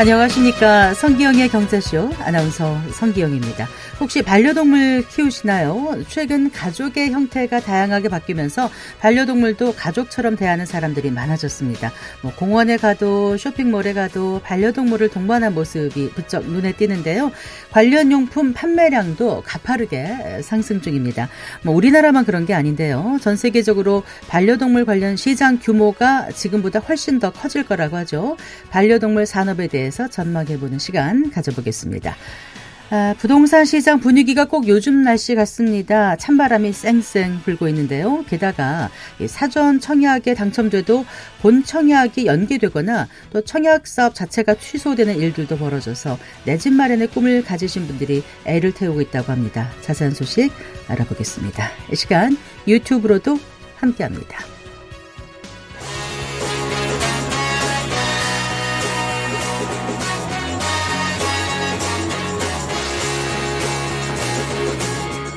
안녕하십니까. 성기영의 경제쇼 아나운서 성기영입니다. 혹시 반려동물 키우시나요? 최근 가족의 형태가 다양하게 바뀌면서 반려동물도 가족처럼 대하는 사람들이 많아졌습니다. 뭐 공원에 가도 쇼핑몰에 가도 반려동물을 동반한 모습이 부쩍 눈에 띄는데요. 관련 용품 판매량도 가파르게 상승 중입니다. 뭐 우리나라만 그런 게 아닌데요. 전 세계적으로 반려동물 관련 시장 규모가 지금보다 훨씬 더 커질 거라고 하죠. 반려동물 산업에 대해서 전망해보는 시간 가져보겠습니다. 아, 부동산 시장 분위기가 꼭 요즘 날씨 같습니다. 찬바람이 쌩쌩 불고 있는데요. 게다가 사전 청약에 당첨돼도 본 청약이 연기되거나 또 청약 사업 자체가 취소되는 일들도 벌어져서 내 집 마련의 꿈을 가지신 분들이 애를 태우고 있다고 합니다. 자세한 소식 알아보겠습니다. 이 시간 유튜브로도 함께합니다.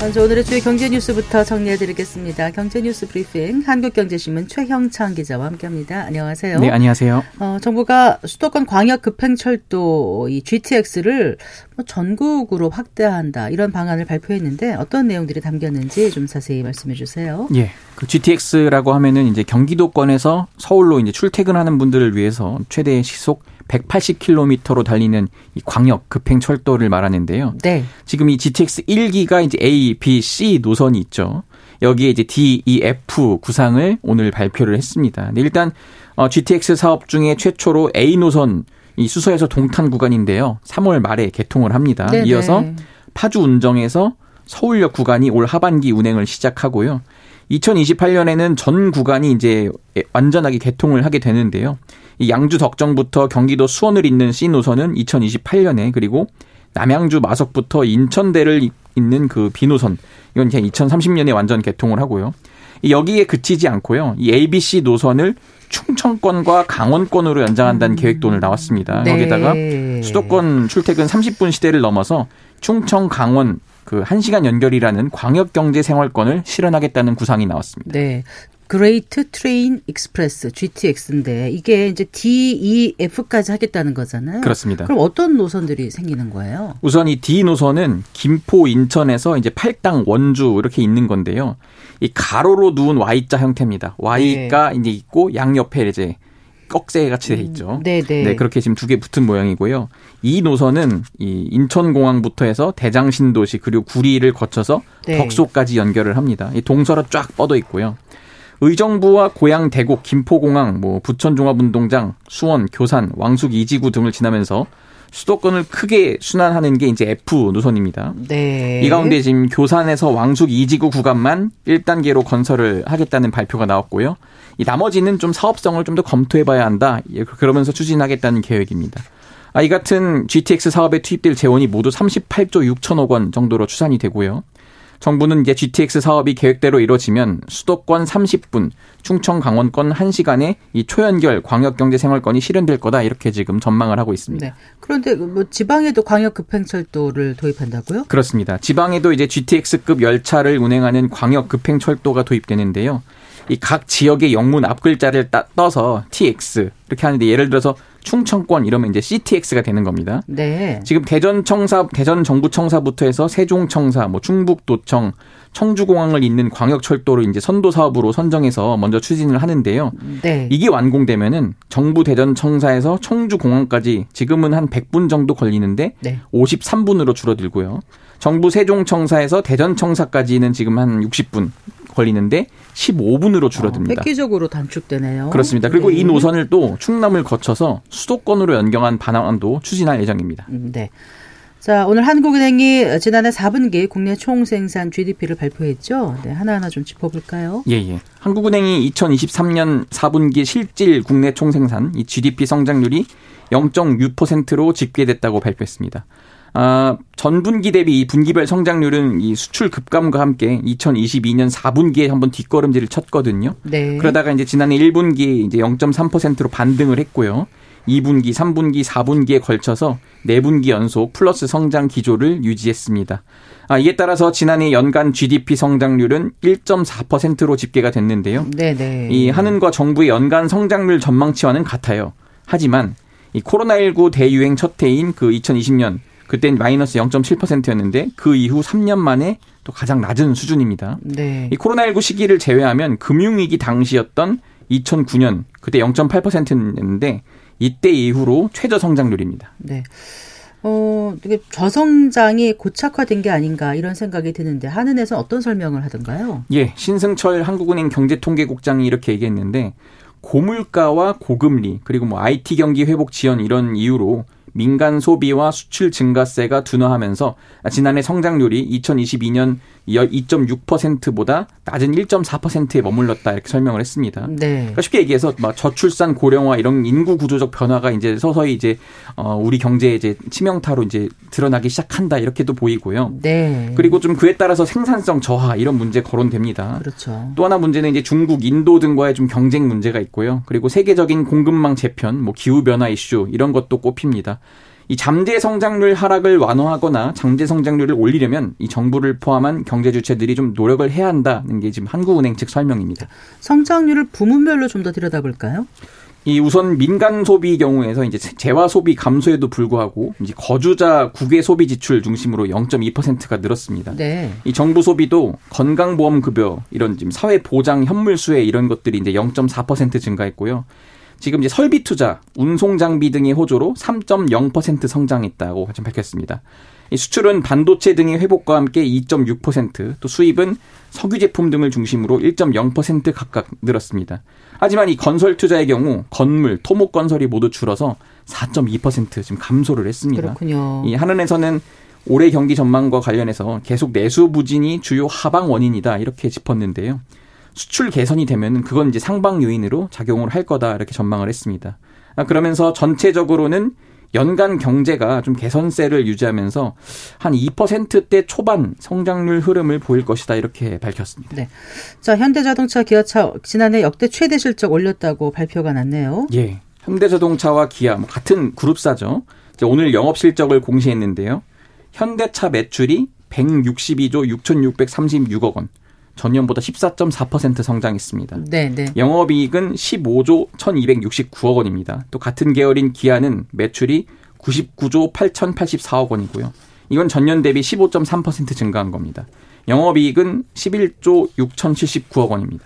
먼저 오늘의 주요 경제 뉴스부터 정리해 드리겠습니다. 경제 뉴스 브리핑 한국경제신문 최형창 기자와 함께합니다. 안녕하세요. 네, 안녕하세요. 어, 정부가 수도권 광역 급행철도 이 GTX를 뭐 전국으로 확대한다 이런 방안을 발표했는데 어떤 내용들이 담겼는지 좀 자세히 말씀해 주세요. 예, 그 GTX라고 하면은 이제 경기도권에서 서울로 이제 출퇴근하는 분들을 위해서 최대 시속 180km로 달리는 이 광역 급행 철도를 말하는데요. 네. 지금 이 GTX 1기가 이제 A, B, C 노선이 있죠. 여기에 이제 D, E, F 구상을 오늘 발표를 했습니다. 네, 일단 어, GTX 사업 중에 최초로 A 노선 이 수서에서 동탄 구간인데요. 3월 말에 개통을 합니다. 네네. 이어서 파주 운정에서 서울역 구간이 올 하반기 운행을 시작하고요. 2028년에는 전 구간이 이제 완전하게 개통을 하게 되는데요. 이 양주 덕정부터 경기도 수원을 잇는 C 노선은 2028년에 그리고 남양주 마석부터 인천대를 잇는 그 B 노선 이건 이제 2030년에 완전 개통을 하고요. 여기에 그치지 않고요. 이 ABC 노선을 충청권과 강원권으로 연장한다는 음. 계획도 오늘 나왔습니다. 네. 거기다가 수도권 출퇴근 30분 시대를 넘어서 충청 강원 그 1시간 연결이라는 광역 경제 생활권을 실현하겠다는 구상이 나왔습니다. 네. Great Train Express GTX인데 이게 이제 DEF까지 하겠다는 거잖아요. 그렇습니다. 그럼 어떤 노선들이 생기는 거예요? 우선 이 D 노선은 김포 인천에서 이제 팔당 원주 이렇게 있는 건데요. 이 가로로 누운 Y자 형태입니다. Y가 네. 이제 있고 양옆에 이제 꺽쇠 같이 돼 있죠. 음, 네, 네. 네, 그렇게 지금 두 개 붙은 모양이고요. 이 노선은 이 인천공항부터 해서 대장신도시 그리고 구리를 거쳐서 네. 덕소까지 연결을 합니다. 이 동서로 쫙 뻗어 있고요. 의정부와 고향 대곡, 김포공항, 뭐 부천종합운동장, 수원, 교산, 왕숙 이지구 등을 지나면서 수도권을 크게 순환하는 게 이제 F 노선입니다. 네. 이 가운데 지금 교산에서 왕숙 이지구 구간만 1단계로 건설을 하겠다는 발표가 나왔고요. 이 나머지는 좀 사업성을 좀 더 검토해 봐야 한다. 예, 그러면서 추진하겠다는 계획입니다. 아, 이 같은 GTX 사업에 투입될 재원이 모두 38조 6천억 원 정도로 추산이 되고요. 정부는 이제 GTX 사업이 계획대로 이루어지면 수도권 30분, 충청 강원권 1시간에 이 초연결 광역경제생활권이 실현될 거다 이렇게 지금 전망을 하고 있습니다. 네. 그런데 뭐 지방에도 광역 급행철도를 도입한다고요? 그렇습니다. 지방에도 이제 GTX급 열차를 운행하는 광역 급행철도가 도입되는데요. 이 각 지역의 영문 앞글자를 따, 떠서 TX 이렇게 하는데 예를 들어서 충청권 이러면 이제 CTX가 되는 겁니다. 네. 지금 대전청사, 대전정부청사부터 해서 세종청사, 뭐 충북도청, 청주공항을 잇는 광역철도를 이제 선도 사업으로 선정해서 먼저 추진을 하는데요. 네. 이게 완공되면은 정부 대전청사에서 청주공항까지 지금은 한 100분 정도 걸리는데 네. 53분으로 줄어들고요. 정부 세종청사에서 대전청사까지는 지금 한 60분 걸리는데 15분으로 줄어듭니다. 어, 획기적으로 단축되네요. 그렇습니다. 그리고 네. 이 노선을 또 충남을 거쳐서 수도권으로 연경한 반환도 추진할 예정입니다. 음, 네. 자, 오늘 한국은행이 지난해 4분기 국내 총생산 GDP를 발표했죠. 네, 하나하나 좀 짚어볼까요? 예, 예. 한국은행이 2023년 4분기 실질 국내 총생산 이 GDP 성장률이 0.6%로 집계됐다고 발표했습니다. 아, 전분기 대비 이 분기별 성장률은 이 수출 급감과 함께 2022년 4분기에 한번 뒷걸음질을 쳤거든요. 네. 그러다가 이제 지난해 1분기 이제 0.3%로 반등을 했고요. 2분기, 3분기, 4분기에 걸쳐서 4분기 연속 플러스 성장 기조를 유지했습니다. 아, 이에 따라서 지난해 연간 GDP 성장률은 1.4%로 집계가 됐는데요. 네네. 이 한은과 정부의 연간 성장률 전망치와는 같아요. 하지만 이 코로나19 대유행 첫 해인 그 2020년 그땐 마이너스 0.7%였는데 그 이후 3년 만에 또 가장 낮은 수준입니다. 네. 이 코로나19 시기를 제외하면 금융위기 당시였던 2009년 그때 0.8%였는데 이때 이후로 최저 성장률입니다. 네. 어, 이게 저성장이 고착화된 게 아닌가 이런 생각이 드는데 한은에서 어떤 설명을 하던가요? 예, 신승철 한국은행 경제통계국장이 이렇게 얘기했는데 고물가와 고금리 그리고 뭐 IT 경기 회복 지연 이런 이유로 민간 소비와 수출 증가세가 둔화하면서 지난해 성장률이 2022년 2.6%보다 낮은 1.4%에 머물렀다 이렇게 설명을 했습니다. 네. 그러니까 쉽게 얘기해서 막 저출산 고령화 이런 인구 구조적 변화가 이제 서서히 이제 어 우리 경제에 이제 치명타로 이제 드러나기 시작한다 이렇게도 보이고요. 네. 그리고 좀 그에 따라서 생산성 저하 이런 문제 거론됩니다. 그렇죠. 또 하나 문제는 이제 중국, 인도 등과의 좀 경쟁 문제가 있고요. 그리고 세계적인 공급망 재편, 뭐 기후 변화 이슈 이런 것도 꼽힙니다. 이 잠재 성장률 하락을 완화하거나 잠재 성장률을 올리려면 이 정부를 포함한 경제 주체들이 좀 노력을 해야 한다는 게 지금 한국은행 측 설명입니다. 성장률을 부문별로 좀 더 들여다볼까요? 이 우선 민간 소비 경우에서 이제 재화 소비 감소에도 불구하고 이제 거주자 국외 소비 지출 중심으로 0.2%가 늘었습니다. 네. 이 정부 소비도 건강보험 급여 이런 지금 사회 보장 현물 수혜 이런 것들이 이제 0.4% 증가했고요. 지금 이제 설비 투자, 운송 장비 등의 호조로 3.0% 성장했다고 지금 밝혔습니다. 이 수출은 반도체 등의 회복과 함께 2.6%, 또 수입은 석유 제품 등을 중심으로 1.0% 각각 늘었습니다. 하지만 이 건설 투자의 경우 건물, 토목 건설이 모두 줄어서 4.2% 지금 감소를 했습니다. 그렇군요. 이 한은에서는 올해 경기 전망과 관련해서 계속 내수 부진이 주요 하방 원인이다 이렇게 짚었는데요. 수출 개선이 되면 그건 이제 상방 요인으로 작용을 할 거다 이렇게 전망을 했습니다. 아, 그러면서 전체적으로는 연간 경제가 좀 개선세를 유지하면서 한 2%대 초반 성장률 흐름을 보일 것이다 이렇게 밝혔습니다. 네. 자, 현대자동차, 기아차 지난해 역대 최대 실적 올렸다고 발표가 났네요. 예. 현대자동차와 기아 뭐 같은 그룹사죠. 오늘 영업 실적을 공시했는데요. 현대차 매출이 162조 6,636억 원, 전년보다 14.4% 성장했습니다. 네, 네. 영업이익은 15조 1,269억 원입니다. 또 같은 계열인 기아는 매출이 99조 8,084억 원이고요. 이건 전년 대비 15.3% 증가한 겁니다. 영업이익은 11조 6,079억 원입니다.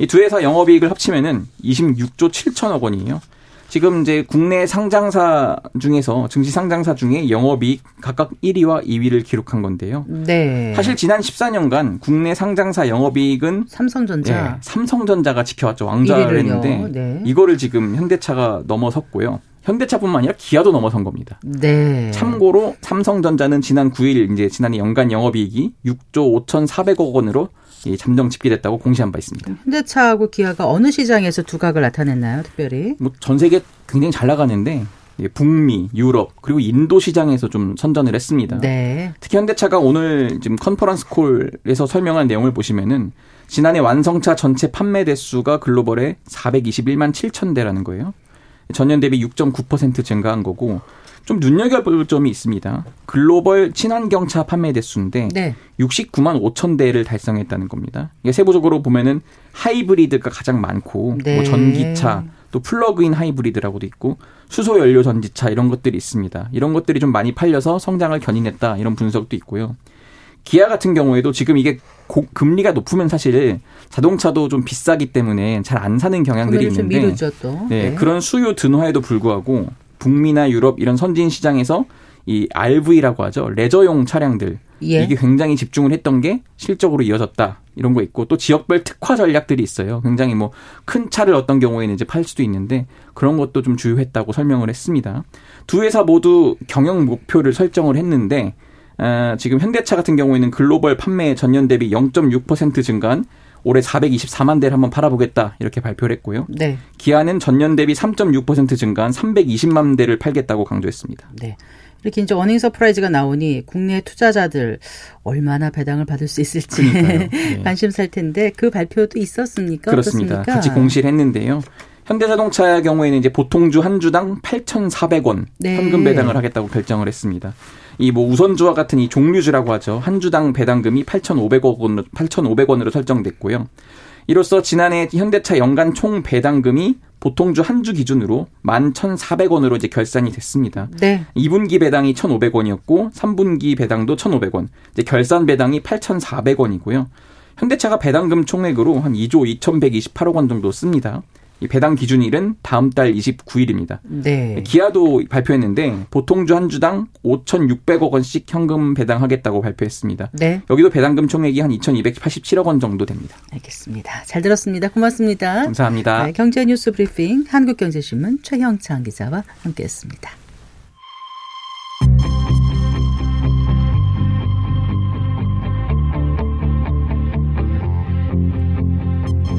이 두 회사 영업이익을 합치면은 26조 7천억 원이에요. 지금 이제 국내 상장사 중에서 증시 상장사 중에 영업이익 각각 1위와 2위를 기록한 건데요. 네. 사실 지난 14년간 국내 상장사 영업이익은 삼성전자, 네, 삼성전자가 지켜왔죠. 왕좌를 했는데 네. 이거를 지금 현대차가 넘어섰고요. 현대차뿐만 아니라 기아도 넘어선 겁니다. 네. 참고로 삼성전자는 지난 9일 이제 지난해 연간 영업이익이 6조 5,400억 원으로 잠정 집계됐다고 공시한 바 있습니다. 현대차하고 기아가 어느 시장에서 두각을 나타냈나요, 특별히? 뭐 전 세계 굉장히 잘 나가는데 북미, 유럽 그리고 인도 시장에서 좀 선전을 했습니다. 네. 특히 현대차가 오늘 지금 컨퍼런스 콜에서 설명한 내용을 보시면은 지난해 완성차 전체 판매 대수가 글로벌에 421만 7천 대라는 거예요. 전년 대비 6.9% 증가한 거고 좀 눈여겨볼 점이 있습니다. 글로벌 친환경차 판매 대수인데 네. 69만 5천 대를 달성했다는 겁니다. 이게 세부적으로 보면은 하이브리드가 가장 많고 뭐 네. 뭐 전기차 또 플러그인 하이브리드라고도 있고 수소 연료 전지차 이런 것들이 있습니다. 이런 것들이 좀 많이 팔려서 성장을 견인했다 이런 분석도 있고요. 기아 같은 경우에도 지금 이게 고, 금리가 높으면 사실 자동차도 좀 비싸기 때문에 잘 안 사는 경향들이 있는데 네, 네. 그런 수요 둔화에도 불구하고 북미나 유럽 이런 선진 시장에서 이 RV라고 하죠. 레저용 차량들. 예. 이게 굉장히 집중을 했던 게 실적으로 이어졌다. 이런 거 있고 또 지역별 특화 전략들이 있어요. 굉장히 뭐 큰 차를 어떤 경우에는 이제 팔 수도 있는데 그런 것도 좀 주효했다고 설명을 했습니다. 두 회사 모두 경영 목표를 설정을 했는데 아, 지금 현대차 같은 경우에는 글로벌 판매 전년 대비 0.6% 증가한 올해 424만 대를 한번 팔아보겠다 이렇게 발표를 했고요. 네. 기아는 전년 대비 3.6% 증가한 320만 대를 팔겠다고 강조했습니다. 네. 이렇게 이제 어닝 서프라이즈가 나오니 국내 투자자들 얼마나 배당을 받을 수 있을지 네. 관심 살 텐데 그 발표도 있었습니까? 그렇습니다. 어떻습니까? 같이 공시를 했는데요. 현대자동차의 경우에는 이제 보통주 한 주당 8,400원 네. 현금 배당을 하겠다고 결정을 했습니다. 이 뭐 우선주와 같은 이 종류주라고 하죠. 한 주당 배당금이 8,500억 원, 8,500원으로 설정됐고요. 이로써 지난해 현대차 연간 총 배당금이 보통주 한 주 기준으로 11,400원으로 이제 결산이 됐습니다. 네. 2분기 배당이 1,500원이었고 3분기 배당도 1,500원. 이제 결산 배당이 8,400원이고요. 현대차가 배당금 총액으로 한 2조 2,128억 원 정도 씁니다. 이 배당 기준일은 다음 달 29일입니다. 네. 기아도 발표했는데 보통주 한 주당 5,600억 원씩 현금 배당하겠다고 발표했습니다. 네. 여기도 배당금 총액이 한 2,287억 원 정도 됩니다. 알겠습니다. 잘 들었습니다. 고맙습니다. 감사합니다. 네, 경제 뉴스 브리핑 한국경제신문 최형창 기자와 함께했습니다.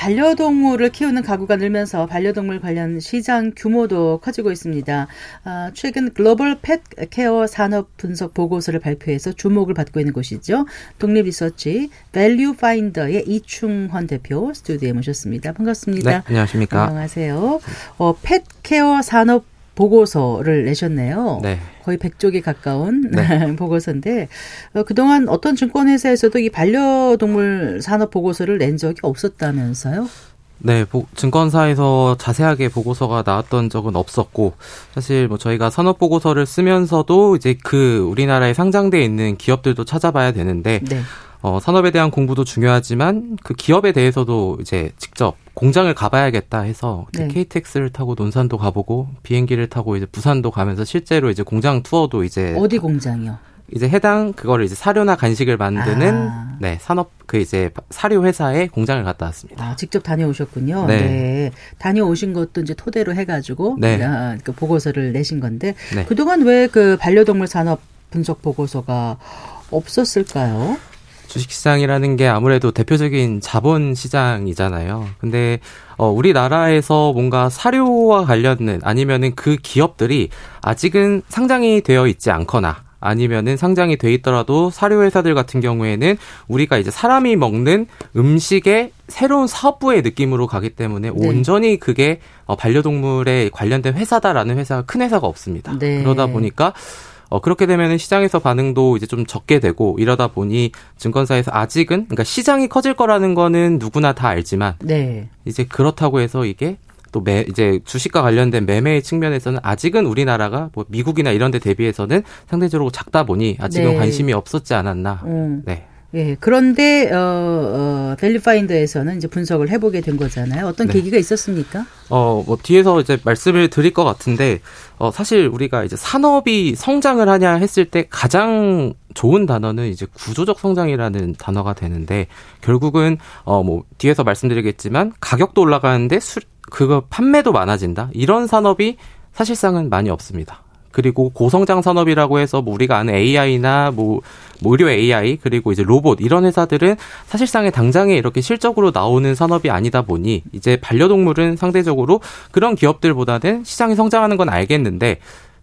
반려동물을 키우는 가구가 늘면서 반려동물 관련 시장 규모도 커지고 있습니다. 아, 최근 글로벌 pet care 산업 분석 보고서를 발표해서 주목을 받고 있는 곳이죠. 독립 리서치 밸류 파인더의 이충헌 대표 스튜디오에 모셨습니다. 반갑습니다. 네, 안녕하십니까. 안녕하세요. 어, pet care 산업 보고서를 내셨네요. 네. 거의 100쪽에 가까운 네. 보고서인데 어, 그동안 어떤 증권회사에서도 이 반려동물 산업 보고서를 낸 적이 없었다면서요? 네, 보, 증권사에서 자세하게 보고서가 나왔던 적은 없었고, 사실 뭐 저희가 산업 보고서를 쓰면서도 이제 그 우리나라에 상장돼 있는 기업들도 찾아봐야 되는데, 네. 어, 산업에 대한 공부도 중요하지만 그 기업에 대해서도 이제 직접 공장을 가봐야겠다 해서 네. KTX를 타고 논산도 가보고 비행기를 타고 이제 부산도 가면서 실제로 이제 공장 투어도 이제 어디 공장이요? 이제 해당 그거를 이제 사료나 간식을 만드는 아. 네 산업 그 이제 사료 회사에 공장을 갔다 왔습니다. 아, 직접 다녀오셨군요. 네. 네. 다녀오신 것도 이제 토대로 해가지고 네. 아, 그 보고서를 내신 건데 네. 그동안 왜 그 반려동물 산업 분석 보고서가 없었을까요? 주식시장이라는 게 아무래도 대표적인 자본 시장이잖아요. 근데 어 우리나라에서 뭔가 사료와 관련된 아니면은 그 기업들이 아직은 상장이 되어 있지 않거나 아니면은 상장이 돼 있더라도 사료 회사들 같은 경우에는 우리가 이제 사람이 먹는 음식의 새로운 사업부의 느낌으로 가기 때문에 네. 온전히 그게 어 반려동물에 관련된 회사다라는 회사가 큰 회사가 없습니다. 네. 그러다 보니까 어, 그렇게 되면 시장에서 반응도 이제 좀 적게 되고 이러다 보니 증권사에서 아직은 그러니까 시장이 커질 거라는 거는 누구나 다 알지만 네. 이제 그렇다고 해서 이게 또 매, 이제 주식과 관련된 매매의 측면에서는 아직은 우리나라가 뭐 미국이나 이런 데 대비해서는 상대적으로 작다 보니 아직은 네. 관심이 없었지 않았나. 음. 네. 예, 그런데 어, 어 밸류파인더에서는 이제 분석을 해보게 된 거잖아요. 어떤 네. 계기가 있었습니까? 어, 뭐 뒤에서 이제 말씀을 드릴 것 같은데 어, 사실 우리가 이제 산업이 성장을 하냐 했을 때 가장 좋은 단어는 이제 구조적 성장이라는 단어가 되는데 결국은 어, 뭐 뒤에서 말씀드리겠지만 가격도 올라가는데 수, 그거 판매도 많아진다. 이런 산업이 사실상은 많이 없습니다. 그리고 고성장 산업이라고 해서 뭐 우리가 아는 AI나 뭐, 뭐 의료 AI 그리고 이제 로봇 이런 회사들은 사실상의 당장에 이렇게 실적으로 나오는 산업이 아니다 보니 이제 반려동물은 상대적으로 그런 기업들보다는 시장이 성장하는 건 알겠는데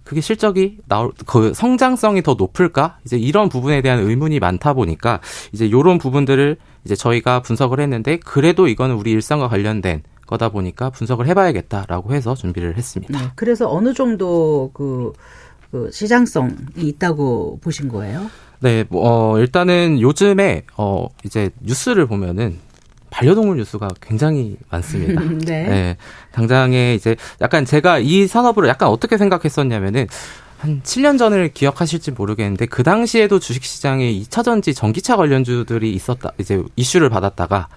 그게 실적이 나올 그 성장성이 더 높을까? 이제 이런 부분에 대한 의문이 많다 보니까 이제 요런 부분들을 이제 저희가 분석을 했는데 그래도 이거는 우리 일상과 관련된 거다 보니까 분석을 해봐야겠다라고 해서 준비를 했습니다. 네, 그래서 어느 정도 그, 그 시장성이 있다고 보신 거예요? 네, 뭐, 어, 일단은 요즘에 어 이제 뉴스를 보면은 반려동물 뉴스가 굉장히 많습니다. 네. 네. 당장에 이제 약간 제가 이 산업을 약간 어떻게 생각했었냐면은 한 7년 전을 기억하실지 모르겠는데 그 당시에도 주식시장에 2차전지 전기차 관련주들이 있었다 이제 이슈를 받았다가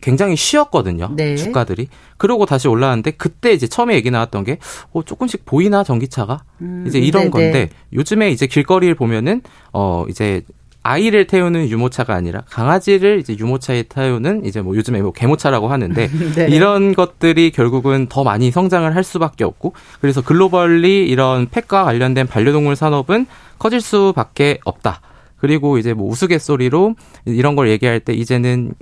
굉장히 쉬었거든요. 네. 주가들이. 그러고 다시 올라왔는데 그때 이제 처음에 얘기 나왔던 게 어, 조금씩 보이나 전기차가 음, 이제 이런 네네. 건데 요즘에 이제 길거리를 보면은 어 이제 아이를 태우는 유모차가 아니라 강아지를 이제 유모차에 태우는 이제 뭐 요즘에 뭐 개모차라고 하는데 네. 이런 것들이 결국은 더 많이 성장을 할 수밖에 없고 그래서 글로벌리 이런 펫과 관련된 반려동물 산업은 커질 수밖에 없다. 그리고 이제 뭐 우스갯소리로 이런 걸 얘기할 때 이제는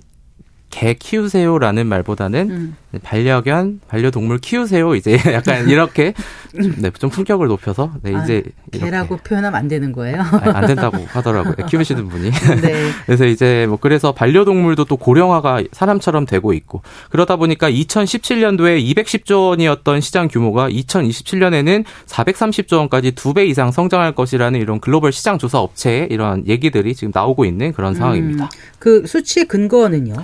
개 키우세요라는 말보다는 음. 반려견, 반려동물 키우세요. 이제 약간 이렇게 네, 좀 품격을 높여서 네, 아, 이제 개라고 표현하면 안 되는 거예요. 아니, 안 된다고 하더라고요. 키우시는 분이. 네. 그래서 이제 뭐 그래서 반려동물도 또 고령화가 사람처럼 되고 있고 그러다 보니까 2017년도에 210조 원이었던 시장 규모가 2027년에는 430조 원까지 두 배 이상 성장할 것이라는 이런 글로벌 시장 조사 업체의 이런 얘기들이 지금 나오고 있는 그런 상황입니다. 음, 그 수치의 근거는요?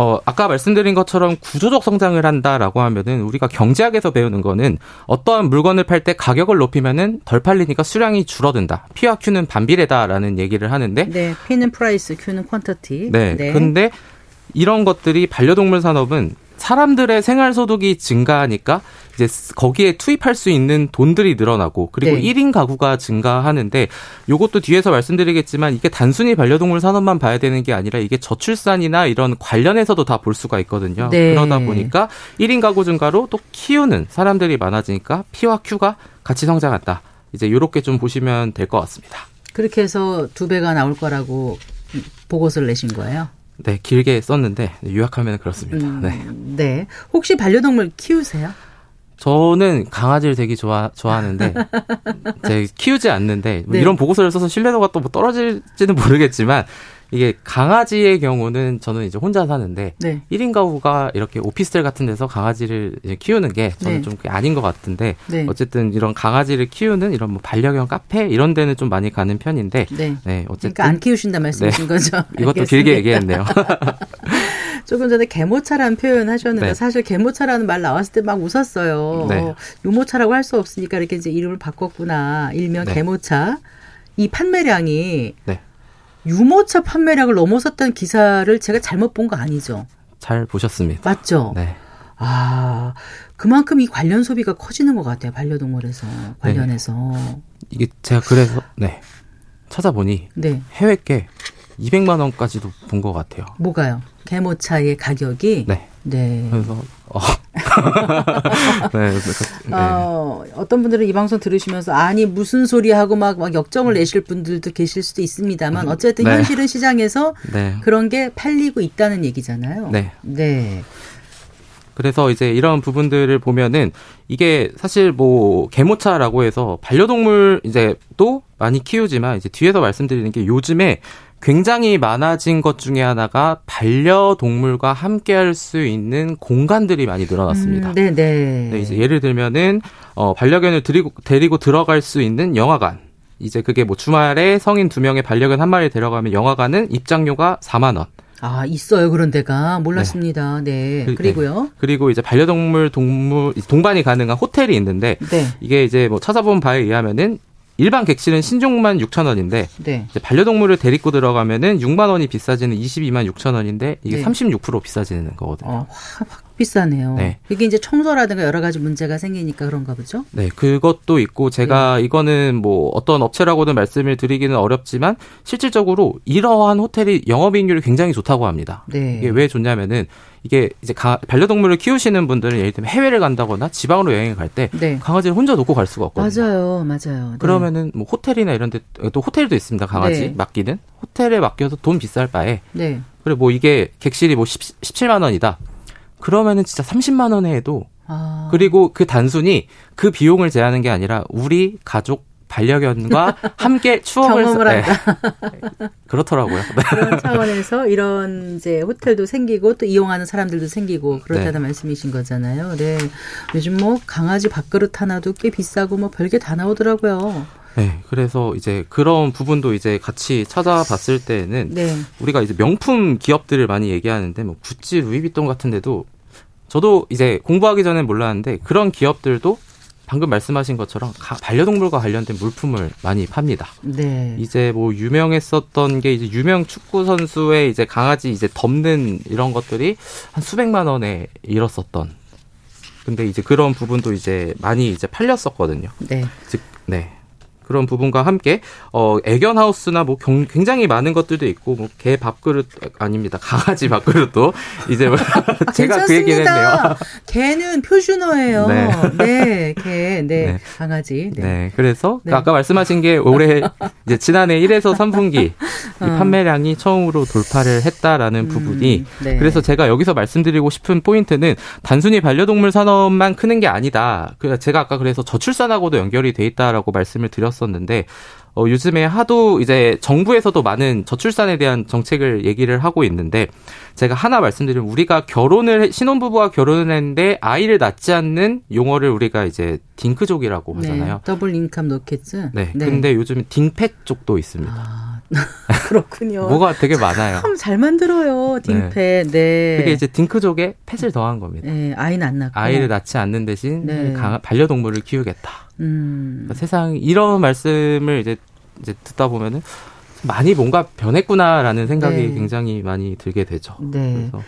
어, 아까 말씀드린 것처럼 구조적 성장을 한다라고 하면은 우리가 경제학에서 배우는 거는 어떠한 물건을 팔 때 가격을 높이면은 덜 팔리니까 수량이 줄어든다. P와 Q는 반비례다라는 얘기를 하는데 네, P는 price, Q는 quantity. 네. 네. 근데 이런 것들이 반려동물 산업은 사람들의 생활 소득이 증가하니까 이제 거기에 투입할 수 있는 돈들이 늘어나고 그리고 네. 1인 가구가 증가하는데 요것도 뒤에서 말씀드리겠지만 이게 단순히 반려동물 산업만 봐야 되는 게 아니라 이게 저출산이나 이런 관련해서도 다 볼 수가 있거든요. 네. 그러다 보니까 1인 가구 증가로 또 키우는 사람들이 많아지니까 P와 Q가 같이 성장한다. 이제 요렇게 좀 보시면 될 것 같습니다. 그렇게 해서 두 배가 나올 거라고 보고서를 내신 거예요? 네, 길게 썼는데 요약하면 그렇습니다. 음, 네. 네. 혹시 반려동물 키우세요? 저는 강아지를 되게 좋아 좋아하는데 제 키우지 않는데 네. 이런 보고서를 써서 신뢰도가 또 뭐 떨어질지는 모르겠지만 이게 강아지의 경우는 저는 이제 혼자 사는데 네. 1인 가구가 이렇게 오피스텔 같은 데서 강아지를 키우는 게 저는 네. 좀 아닌 것 같은데 네. 어쨌든 이런 강아지를 키우는 이런 뭐 반려견 카페 이런 데는 좀 많이 가는 편인데 네, 네 어쨌든 그러니까 안 키우신다 말씀이신 네. 거죠. 이것도 길게 얘기했네요. 조금 전에 개모차라는 표현 하셨는데 네. 사실 개모차라는 말 나왔을 때 막 웃었어요. 네. 유모차라고 할 수 없으니까 이렇게 이제 이름을 바꿨구나. 일명 네. 개모차. 이 판매량이 네. 유모차 판매량을 넘어섰다는 기사를 제가 잘못 본 거 아니죠? 잘 보셨습니다. 맞죠? 네. 아, 그만큼 이 관련 소비가 커지는 것 같아요. 반려동물에서 관련해서. 네. 이게 제가 그래서 네 찾아보니 네. 해외께 200만 원까지도 본 것 같아요. 뭐가요? 개모차의 가격이 네. 네. 그래서 어. 네, 네. 어, 어떤 분들은 이 방송 들으시면서 아니 무슨 소리 하고 막, 막 역정을 내실 분들도 계실 수도 있습니다만 음, 어쨌든 네. 현실은 시장에서 네. 그런 게 팔리고 있다는 얘기잖아요. 네. 네. 그래서 이제 이런 부분들을 보면은 이게 사실 뭐 개모차라고 해서 반려동물 이제 또 많이 키우지만 이제 뒤에서 말씀드리는 게 요즘에 굉장히 많아진 것 중에 하나가 반려동물과 함께 할 수 있는 공간들이 많이 늘어났습니다. 음, 네네. 네. 네, 이제 예를 들면은 어 반려견을 데리고 데리고 들어갈 수 있는 영화관. 이제 그게 뭐 주말에 성인 두 명의 반려견 한 마리 데려가면 영화관은 입장료가 4만 원. 아, 있어요. 그런 데가. 몰랐습니다. 네. 네. 그리고요. 네. 그리고 이제 반려동물 동물 동반이 가능한 호텔이 있는데 네. 이게 이제 뭐 찾아본 바에 의하면은 일반 객실은 신종만 6천 원인데 네. 반려동물을 데리고 들어가면은 6만 원이 비싸지는 22만 6천 원인데 이게 네. 36% 비싸지는 거거든요. 어, 확 비싸네요. 네. 이게 이제 청소라든가 여러 가지 문제가 생기니까 그런가 보죠? 네, 그것도 있고 제가 네. 이거는 뭐 어떤 업체라고는 말씀을 드리기는 어렵지만 실질적으로 이러한 호텔이 영업이익률이 굉장히 좋다고 합니다. 네. 이게 왜 좋냐면은 이게 이제 가, 반려동물을 키우시는 분들은 예를 들면 해외를 간다거나 지방으로 여행을 갈때 네. 강아지를 혼자 놓고 갈 수가 없거든요. 맞아요, 맞아요. 네. 그러면은 뭐 호텔이나 이런 데 또 호텔도 있습니다. 강아지 네. 맡기는 호텔에 맡겨서 돈 비쌀 바에 네. 그리고 뭐 이게 객실이 뭐 10, 17만 원이다. 그러면은 진짜 30만 원에 해도 아. 그리고 그 단순히 그 비용을 제하는 게 아니라 우리 가족 반려견과 함께 추억을 경험을 네. 한다. 그렇더라고요. 그런 차원에서 이런 이제 호텔도 생기고 또 이용하는 사람들도 생기고 그렇다는 네. 말씀이신 거잖아요. 네. 요즘 뭐 강아지 밥그릇 하나도 꽤 비싸고 뭐 별게 다 나오더라고요. 네, 그래서 이제 그런 부분도 이제 같이 찾아봤을 때는 네. 우리가 이제 명품 기업들을 많이 얘기하는데 뭐 구찌, 루이비통 같은 데도 저도 이제 공부하기 전에 몰랐는데 그런 기업들도 방금 말씀하신 것처럼 반려동물과 관련된 물품을 많이 팝니다. 네. 이제 뭐 유명했었던 게 이제 유명 축구 선수의 이제 강아지 이제 덮는 이런 것들이 한 수백만 원에 이뤘었던. 근데 이제 그런 부분도 이제 많이 이제 팔렸었거든요. 네. 즉, 네. 그런 부분과 함께 어 애견 하우스나 뭐 경, 굉장히 많은 것들도 있고 뭐 개 밥그릇 아닙니다. 강아지 밥그릇도 이제 뭐 제가 그 얘기를 했네요. 개는 표준어예요. 네, 네 개, 네, 네. 강아지. 네. 네. 그래서 네. 아까 말씀하신 게 올해 이제 지난해 1에서 3분기 어. 판매량이 처음으로 돌파를 했다라는 음, 부분이 네. 그래서 제가 여기서 말씀드리고 싶은 포인트는 단순히 반려동물 산업만 크는 게 아니다. 그 제가 아까 그래서 저출산하고도 연결이 돼 있다라고 말씀을 드렸 었는데 어, 요즘에 하도 이제 정부에서도 많은 저출산에 대한 정책을 얘기를 하고 있는데 제가 하나 말씀드리면 우리가 결혼을 신혼부부가 결혼을 했는데 아이를 낳지 않는 용어를 우리가 이제 딩크족이라고 네, 하잖아요. 네, double income no kids. 네, 네. 근데 요즘 딩펫족도 있습니다. 아, 그렇군요. 뭐가 되게 많아요. 참 잘 만들어요, 딩펫. 네. 네. 그게 이제 딩크족에 pet을 더한 겁니다. 네, 아이는 안 낳고. 아이를 낳지 않는 대신 네. 반려동물을 키우겠다. 음. 그러니까 세상 이런 말씀을 이제 이제 듣다 보면은 많이 뭔가 변했구나라는 생각이 네. 굉장히 많이 들게 되죠. 네. 그래서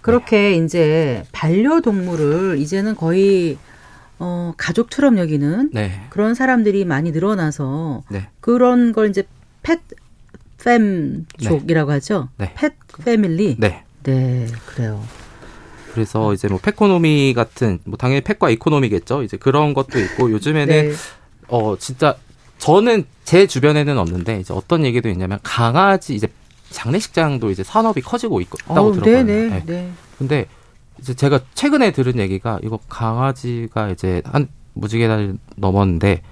그렇게 네. 이제 반려동물을 이제는 거의 어 가족처럼 여기는 네. 그런 사람들이 많이 늘어나서 네. 그런 걸 이제 펫 팸 족이라고 네. 하죠. 네. 펫 패밀리. 네. 네, 그래요. 그래서 이제 뭐 페코노미 같은 뭐 당연히 펫과 이코노미겠죠. 이제 그런 것도 있고 요즘에는 네. 어 진짜 저는 제 주변에는 없는데 이제 어떤 얘기도 있냐면 강아지 이제 장례식장도 이제 산업이 커지고 있다고 어, 들었거든요. 네네, 네. 네. 근데 이제 제가 최근에 들은 얘기가 이거 강아지가 이제 한 무지개 달 넘었는데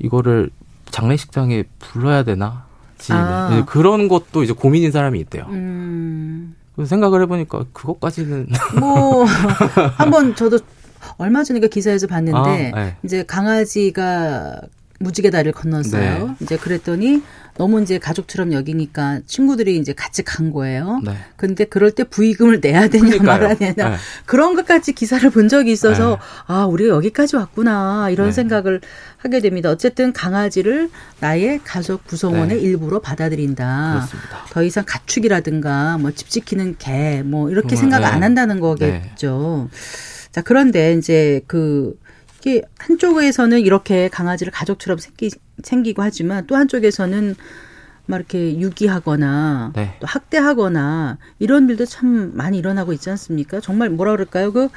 이거를 장례식장에 불러야 되나? 아. 그런 것도 이제 고민인 사람이 있대요. 음. 생각을 해보니까 그것까지는 뭐 한번 저도 얼마 전에 그 기사에서 봤는데 아, 네. 이제 강아지가 무지개 다리를 건넜어요. 네. 이제 그랬더니 너무 이제 가족처럼 여기니까 친구들이 이제 같이 간 거예요. 네. 근데 그럴 때 부의금을 내야 되냐 그러니까요. 말아야 되냐 네. 그런 것까지 기사를 본 적이 있어서 네. 아 우리가 여기까지 왔구나 이런 네. 생각을 하게 됩니다. 어쨌든 강아지를 나의 가족 구성원의 네. 일부로 받아들인다. 그렇습니다. 더 이상 가축이라든가 뭐 집 지키는 개 뭐 이렇게 생각 안 한다는 거겠죠. 자 그런데 이제 그 이게 한쪽에서는 이렇게 강아지를 가족처럼 생기, 생기고 하지만 또 한쪽에서는 막 이렇게 유기하거나 네. 또 학대하거나 이런 일도 참 많이 일어나고 있지 않습니까? 정말 뭐라 그럴까요? 그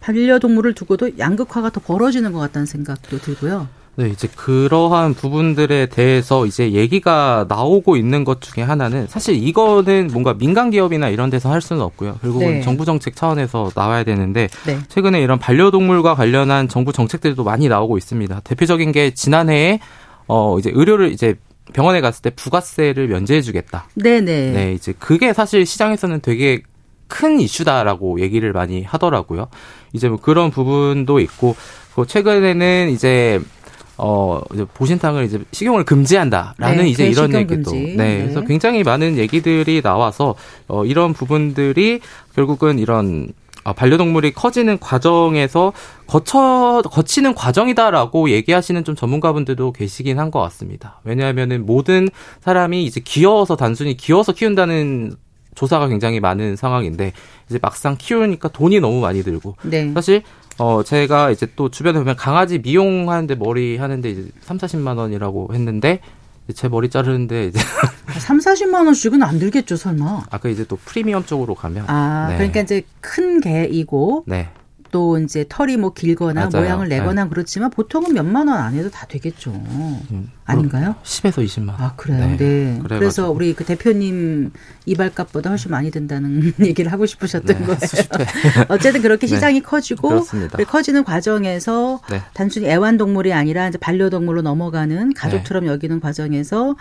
반려동물을 두고도 양극화가 더 벌어지는 것 같다는 생각도 들고요. 네, 이제 그러한 부분들에 대해서 이제 얘기가 나오고 있는 것 중에 하나는 사실 이거는 뭔가 민간 기업이나 이런 데서 할 수는 없고요. 결국은 네. 정부 정책 차원에서 나와야 되는데 네. 최근에 이런 반려동물과 관련한 정부 정책들도 많이 나오고 있습니다. 대표적인 게 지난해에 어 이제 의료를 이제 병원에 갔을 때 부가세를 면제해 주겠다. 네네. 네, 이제 그게 사실 시장에서는 되게 큰 이슈다라고 얘기를 많이 하더라고요. 이제 뭐 그런 부분도 있고, 최근에는 이제 어 이제 보신탕을 이제 식용을 금지한다라는 네, 이제 이런 얘기도. 네, 네, 그래서 굉장히 많은 얘기들이 나와서 어 이런 부분들이 결국은 이런 아, 반려동물이 커지는 과정에서 거쳐 거치는 과정이다라고 얘기하시는 좀 전문가분들도 계시긴 한 것 같습니다. 왜냐하면은 모든 사람이 이제 귀여워서 단순히 귀여워서 키운다는 조사가 굉장히 많은 상황인데 이제 막상 키우니까 돈이 너무 많이 들고 네. 사실 어, 제가 이제 또 주변에 보면 강아지 미용하는데 머리 하는데 이제 3, 40만 원이라고 했는데 제 머리 자르는데 이제 3, 40만 원씩은 안 들겠죠, 설마. 아까 이제 또 프리미엄 쪽으로 가면 아, 네. 그러니까 이제 큰 개이고 네. 또 이제 털이 뭐 길거나 맞아요. 모양을 내거나 네. 그렇지만 보통은 몇만 원 안에도 다 되겠죠. 음, 아닌가요? 10에서 20만 원. 아, 그래요. 네. 네. 그래서 우리 그 대표님 이발값보다 훨씬 많이 든다는 얘기를 하고 싶으셨던 네, 거예요. 어쨌든 그렇게 네. 시장이 커지고 그렇습니다. 커지는 과정에서 네. 단순히 애완동물이 아니라 이제 반려동물로 넘어가는 가족처럼 여기는 과정에서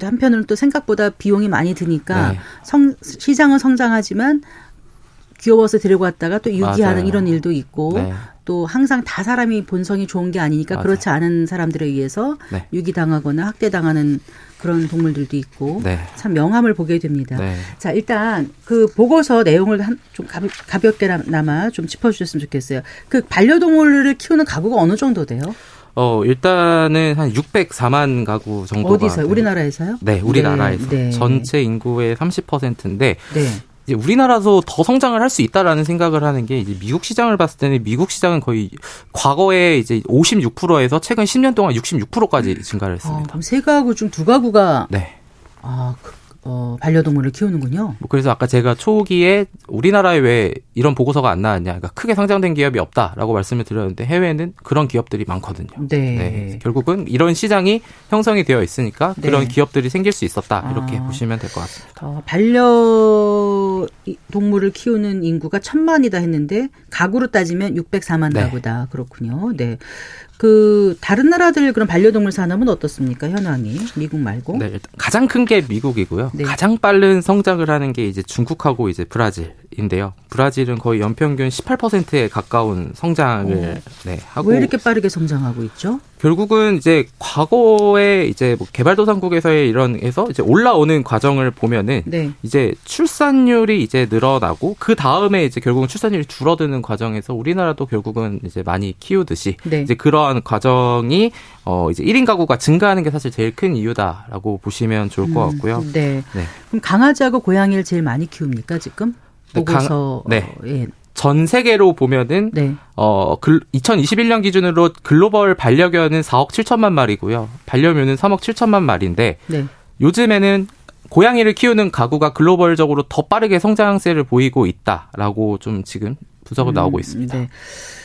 한편으로는 또 생각보다 비용이 많이 드니까 성, 시장은 성장하지만 귀여워서 데리고 왔다가 또 유기하는 맞아요. 이런 일도 있고 네. 또 항상 다 사람이 본성이 좋은 게 아니니까 맞아요. 그렇지 않은 사람들에 의해서 네. 유기당하거나 학대당하는 그런 동물들도 있고 네. 참 명함을 보게 됩니다. 네. 자 일단 그 보고서 내용을 한, 좀 가볍 게나마 좀 짚어주셨으면 좋겠어요. 그 반려동물을 키우는 가구가 어느 정도 돼요? 어, 일단은 한 604만 가구 정도가 어디서요? 우리나라에서요? 네, 우리나라에서. 네, 네. 전체 인구의 30%인데 네. 이제 우리나라도 더 성장을 할 수 있다라는 생각을 하는 게 이제 미국 시장을 봤을 때는 미국 시장은 거의 과거에 이제 56%에서 최근 10년 동안 66%까지 증가를 했습니다. 아, 그럼 세 가구 중 두 가구가 네. 아, 그 어, 반려동물을 키우는군요. 뭐 그래서 아까 제가 초기에 우리나라에 왜 이런 보고서가 안 나왔냐, 그러니까 크게 성장된 기업이 없다라고 말씀을 드렸는데 해외에는 그런 기업들이 많거든요. 네. 네. 결국은 이런 시장이 형성이 되어 있으니까 네. 그런 기업들이 생길 수 있었다 이렇게 아. 보시면 될 것 같습니다. 어, 반려 동물을 키우는 인구가 천만이다 했는데 가구로 따지면 604만 네. 가구다 그렇군요. 네. 그 다른 나라들 그런 반려동물 산업은 어떻습니까 현황이 미국 말고? 네, 가장 큰 게 미국이고요. 네. 가장 빠른 성장을 하는 게 이제 중국하고 이제 브라질인데요. 브라질은 거의 연평균 18%에 가까운 성장을 오. 네, 하고 왜 이렇게 빠르게 성장하고 있죠? 결국은 이제 과거에 이제 뭐 개발도상국에서의 이런 해서 이제 올라오는 과정을 보면은 네. 이제 출산율이 이제 늘어나고 그 다음에 이제 결국은 출산율이 줄어드는 과정에서 우리나라도 결국은 이제 많이 키우듯이 네. 이제 그러한 과정이 어 이제 1인 가구가 증가하는 게 사실 제일 큰 이유다라고 보시면 좋을 것 음, 같고요. 음, 네. 네. 그럼 강아지하고 고양이를 제일 많이 키웁니까 지금? 네, 보고서 강, 네. 예. 전 세계로 보면은 네. 어 2021년 기준으로 글로벌 반려견은 4억 7천만 마리고요. 반려묘는 3억 7천만 마리인데 네. 요즘에는 고양이를 키우는 가구가 글로벌적으로 더 빠르게 성장세를 보이고 있다라고 좀 지금 분석은 음, 나오고 있습니다. 네.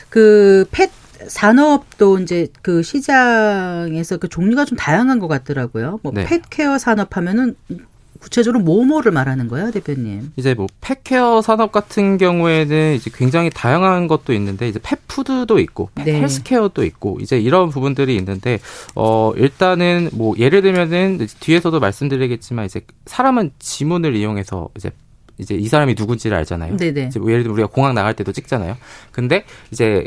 그펫 산업도 이제 그 시장에서 그 종류가 좀 다양한 것 같더라고요. 뭐 네. 펫케어 산업 하면은 구체적으로 뭐뭐를 말하는 거예요, 대표님? 이제 뭐 펫케어 산업 같은 경우에는 이제 굉장히 다양한 것도 있는데 이제 펫푸드도 있고 펫 네. 헬스케어도 있고 이제 이런 부분들이 있는데 어 일단은 뭐 예를 들면은 뒤에서도 말씀드리겠지만 이제 사람은 지문을 이용해서 이제 이제 이 사람이 누군지를 알잖아요. 네네. 뭐 예를 들면 우리가 공항 나갈 때도 찍잖아요. 근데 이제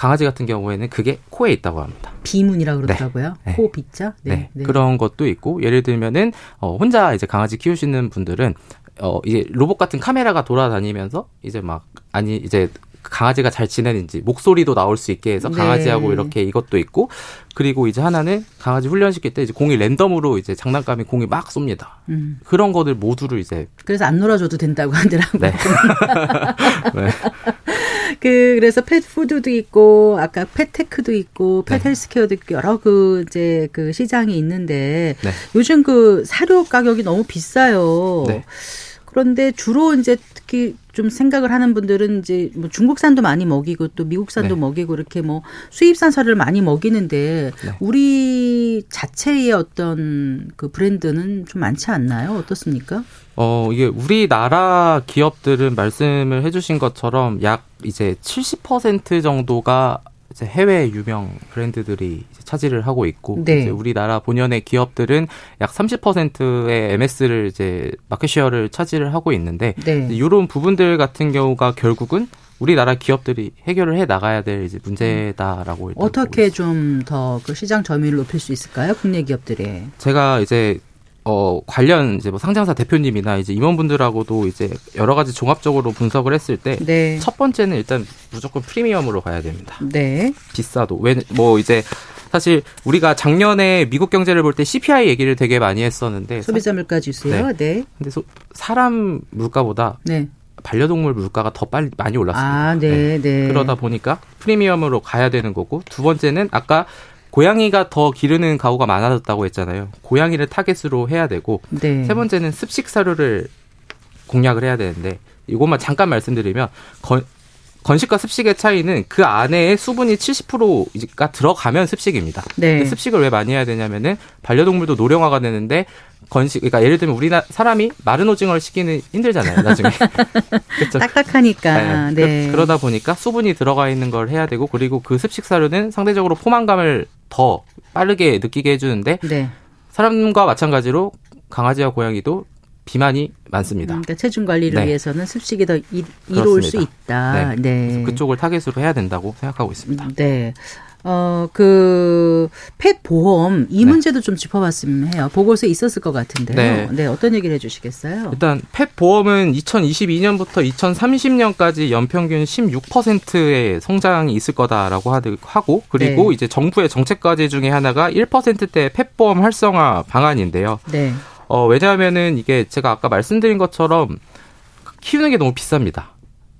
강아지 같은 경우에는 그게 코에 있다고 합니다. 비문이라고 그러더라고요. 네. 코 비자. 네. 네. 네. 그런 것도 있고 예를 들면은 어 혼자 이제 강아지 키우시는 분들은 어 이제 로봇 같은 카메라가 돌아다니면서 이제 막 아니 이제 강아지가 잘 지내는지 목소리도 나올 수 있게 해서 네. 강아지하고 네. 이렇게 이것도 있고 그리고 이제 하나는 강아지 훈련시킬 때 이제 공이 랜덤으로 이제 장난감이 공이 막 쏩니다. 음. 그런 것들 모두를 이제 그래서 안 놀아줘도 된다고 하더라고요. 네. 네. 그 그래서 펫푸드도 있고 아까 펫테크도 있고 펫 네. 헬스케어도 있고 여러 그 이제 그 시장이 있는데 네. 요즘 그 사료 가격이 너무 비싸요. 네. 그런데 주로 이제 특히 좀 생각을 하는 분들은 이제 뭐 중국산도 많이 먹이고 또 미국산도 네. 먹이고 이렇게 뭐 수입산 사료를 많이 먹이는데 네. 우리 자체의 어떤 그 브랜드는 좀 많지 않나요? 어떻습니까? 어, 이게 우리나라 기업들은 말씀을 해주신 것처럼 약 이제 70% 정도가 이제 해외 유명 브랜드들이 차지를 하고 있고 네. 이제 우리나라 본연의 기업들은 약 30%의 MS를 이제 마켓쉐어를 차지를 하고 있는데 네. 이런 부분들 같은 경우가 결국은 우리나라 기업들이 해결을 해 나가야 될 이제 문제다라고 어떻게 좀 더 그 시장 점유율을 높일 수 있을까요? 국내 기업들이 제가 이제 어, 관련 이제 뭐 상장사 대표님이나 이제 임원분들하고도 이제 여러 가지 종합적으로 분석을 했을 때첫 네. 번째는 일단 무조건 프리미엄으로 가야 됩니다. 네. 비싸도 왜 뭐 이제 사실 우리가 작년에 미국 경제를 볼 때 CPI 얘기를 되게 많이 했었는데 소비자 물가 지수요. 네. 네. 근데 소, 사람 물가보다 네. 반려동물 물가가 더 빨리 많이 올랐습니다. 아, 네, 네. 네. 그러다 보니까 프리미엄으로 가야 되는 거고 두 번째는 아까 고양이가 더 기르는 가구가 많아졌다고 했잖아요. 고양이를 타겟으로 해야 되고 네. 세 번째는 습식 사료를 공략을 해야 되는데 이것만 잠깐 말씀드리면 건, 건식과 습식의 차이는 그 안에 수분이 70%가 들어가면 습식입니다. 네. 습식을 왜 많이 해야 되냐면은 반려동물도 노령화가 되는데 건식 그러니까 예를 들면 우리나 사람이 마른 오징어를 씹기는 힘들잖아요 나중에 그렇죠? 딱딱하니까 네. 네. 그 러, 다 보니까 수분이 들어가 있는 걸 해야 되고 그리고 그 습식 사료는 상대적으로 포만감을 더 빠르게 느끼게 해주는데 네. 사람과 마찬가지로 강아지와 고양이도 비만이 많습니다. 음, 그러니까 체중 관리를 네. 위해서는 습식이 더 이, 이로울 수 있다. 네. 네. 그쪽을 타겟으로 해야 된다고 생각하고 있습니다. 네. 어, 그, 펫 보험, 이 네. 문제도 좀 짚어봤으면 해요. 보고서에 있었을 것 같은데요. 네. 네, 어떤 얘기를 해주시겠어요? 일단, 펫 보험은 2022년부터 2030년까지 연평균 16%의 성장이 있을 거다라고 하고, 그리고 네. 이제 정부의 정책 과제 중에 하나가 1%대 펫 보험 활성화 방안인데요. 네. 어, 왜냐하면은 이게 제가 아까 말씀드린 것처럼 키우는 게 너무 비쌉니다.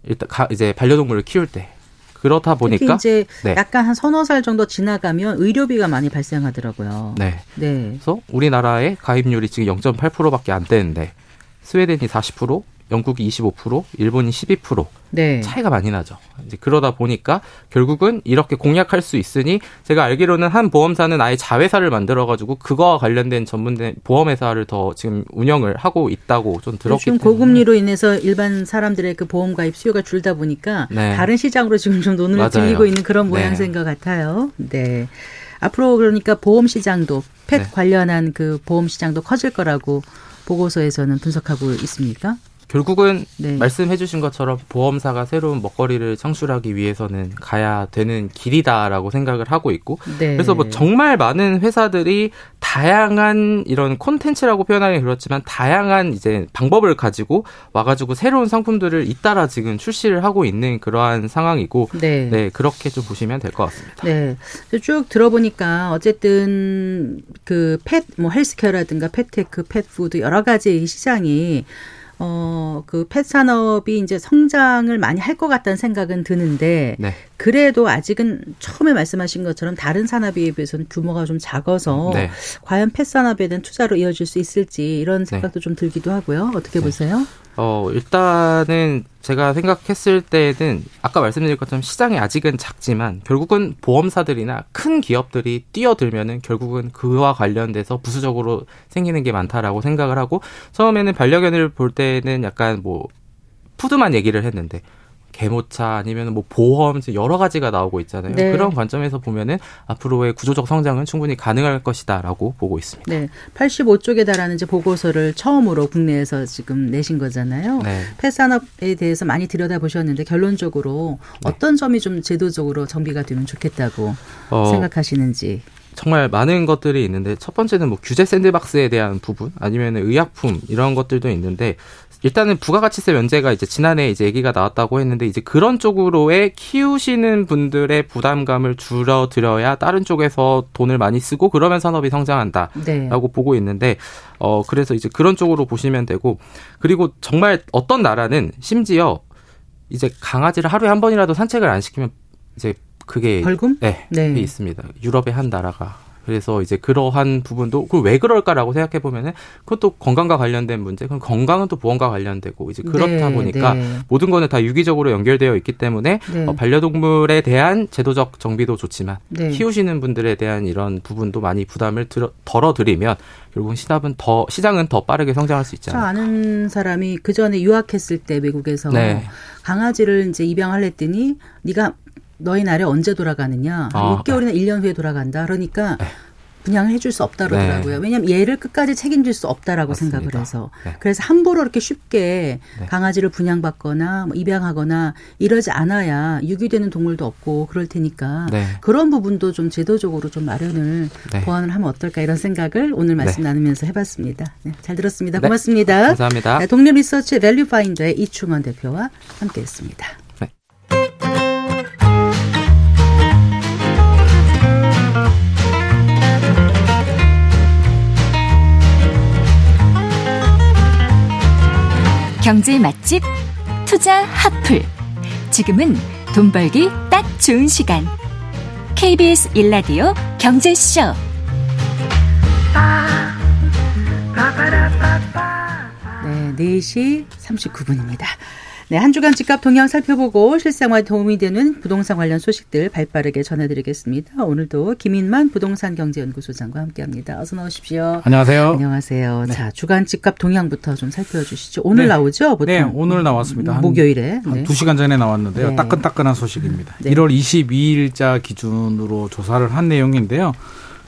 일단 가, 이제 반려동물을 키울 때 그렇다 보니까 이제 네. 약간 한 서너 살 정도 지나가면 의료비가 많이 발생하더라고요. 네. 네. 그래서 우리나라의 가입률이 지금 0.8%밖에 안 되는데 스웨덴이 40%, 영국이 25%, 일본이 12% 네. 차이가 많이 나죠. 이제 그러다 보니까 결국은 이렇게 공략할 수 있으니 제가 알기로는 한 보험사는 아예 자회사를 만들어 가지고 그거와 관련된 전문된 보험 회사를 더 지금 운영을 하고 있다고 좀 들었기 지금 때문에 고금리로 인해서 일반 사람들의 그 보험 가입 수요가 줄다 보니까 네. 다른 시장으로 지금 좀 돈을 맞아요. 들이고 있는 그런 네. 모양새인 네. 것 같아요. 네. 앞으로 그러니까 보험 시장도 펫 네. 관련한 그 보험 시장도 커질 거라고 보고서에서는 분석하고 있습니까? 결국은 네. 말씀해 주신 것처럼 보험사가 새로운 먹거리를 창출하기 위해서는 가야 되는 길이다라고 생각을 하고 있고 네. 그래서 뭐 정말 많은 회사들이 다양한 이런 콘텐츠라고 표현하기 그렇지만 다양한 이제 방법을 가지고 와가지고 새로운 상품들을 잇따라 지금 출시를 하고 있는 그러한 상황이고 네, 네 그렇게 좀 보시면 될 것 같습니다. 네, 쭉 들어보니까 어쨌든 그 펫 뭐 헬스케어라든가 펫테크, 펫푸드 여러 가지 시장이 어, 그 펫 산업이 이제 성장을 많이 할 것 같다는 생각은 드는데 네. 그래도 아직은 처음에 말씀하신 것처럼 다른 산업에 비해서는 규모가 좀 작아서 네. 과연 펫 산업에 대한 투자로 이어질 수 있을지 이런 네. 생각도 네. 좀 들기도 하고요. 어떻게 네. 보세요? 어, 일단은 제가 생각했을 때는 아까 말씀드린 것처럼 시장이 아직은 작지만 결국은 보험사들이나 큰 기업들이 뛰어들면은 결국은 그와 관련돼서 부수적으로 생기는 게 많다라고 생각을 하고 처음에는 반려견을 볼 때는 약간 뭐 푸드만 얘기를 했는데 개모차 아니면 뭐 보험 여러 가지가 나오고 있잖아요. 네. 그런 관점에서 보면은 앞으로의 구조적 성장은 충분히 가능할 것이다라고 보고 있습니다. 네. 85쪽에 달하는 이제 보고서를 처음으로 국내에서 지금 내신 거잖아요. 네. 폐산업에 대해서 많이 들여다보셨는데 결론적으로 네. 어떤 점이 좀 제도적으로 정비가 되면 좋겠다고 어, 생각하시는지. 정말 많은 것들이 있는데 첫 번째는 뭐 규제 샌드박스에 대한 부분 아니면 의약품 이런 것들도 있는데 일단은 부가가치세 면제가 이제 지난해 이제 얘기가 나왔다고 했는데 이제 그런 쪽으로의 키우시는 분들의 부담감을 줄여드려야 다른 쪽에서 돈을 많이 쓰고 그러면 산업이 성장한다라고 네. 보고 있는데 어 그래서 이제 그런 쪽으로 보시면 되고 그리고 정말 어떤 나라는 심지어 이제 강아지를 하루에 한 번이라도 산책을 안 시키면 이제 그게 벌금? 네, 네. 있습니다. 유럽의 한 나라가 그래서 이제 그러한 부분도 그 왜 그럴까라고 생각해 보면은 그것도 건강과 관련된 문제. 그럼 건강은 또 보험과 관련되고 이제 그렇다 네, 보니까 네. 모든 거는 다 유기적으로 연결되어 있기 때문에 네. 어, 반려동물에 대한 제도적 정비도 좋지만 네. 키우시는 분들에 대한 이런 부분도 많이 부담을 들어, 덜어드리면 결국은 시답은 더 시장은 더 빠르게 성장할 수 있잖아요. 저 아는 사람이 그 전에 유학했을 때 외국에서 네. 강아지를 이제 입양을 했더니 네가 너희 나라에 언제 돌아가느냐? 아, 6개월이나 네. 1년 후에 돌아간다. 그러니까 네. 분양을 해줄 수 없다 그러더라고요. 네. 왜냐하면 얘를 끝까지 책임질 수 없다라고 맞습니다. 생각을 해서. 네. 그래서 함부로 이렇게 쉽게 네. 강아지를 분양받거나 뭐 입양하거나 이러지 않아야 유기되는 동물도 없고 그럴 테니까 네. 그런 부분도 좀 제도적으로 좀 마련을 네. 보완을 하면 어떨까 이런 생각을 오늘 말씀 나누면서 해봤습니다. 잘 들었습니다. 고맙습니다. 감사합니다. 독립리서치 밸류파인더의 이충원 대표와 함께했습니다. 경제 맛집 투자 핫플. 지금은 돈 벌기 딱 좋은 시간. KBS 일라디오 경제쇼. 네, 4시 39분입니다. 네, 한 주간 집값 동향 살펴보고 실생활 도움이 되는 부동산 관련 소식들 발빠르게 전해드리겠습니다. 오늘도 김인만 부동산 경제연구소장과 함께합니다. 어서 나오십시오. 안녕하세요. 안녕하세요. 네. 자, 주간 집값 동향부터 좀 살펴주시죠. 오늘 네. 나오죠? 보통? 네, 오늘 나왔습니다. 목요일에. 한 네. 2시간 전에 나왔는데요. 네. 따끈따끈한 소식입니다. 네. 1월 22일자 기준으로 조사를 한 내용인데요.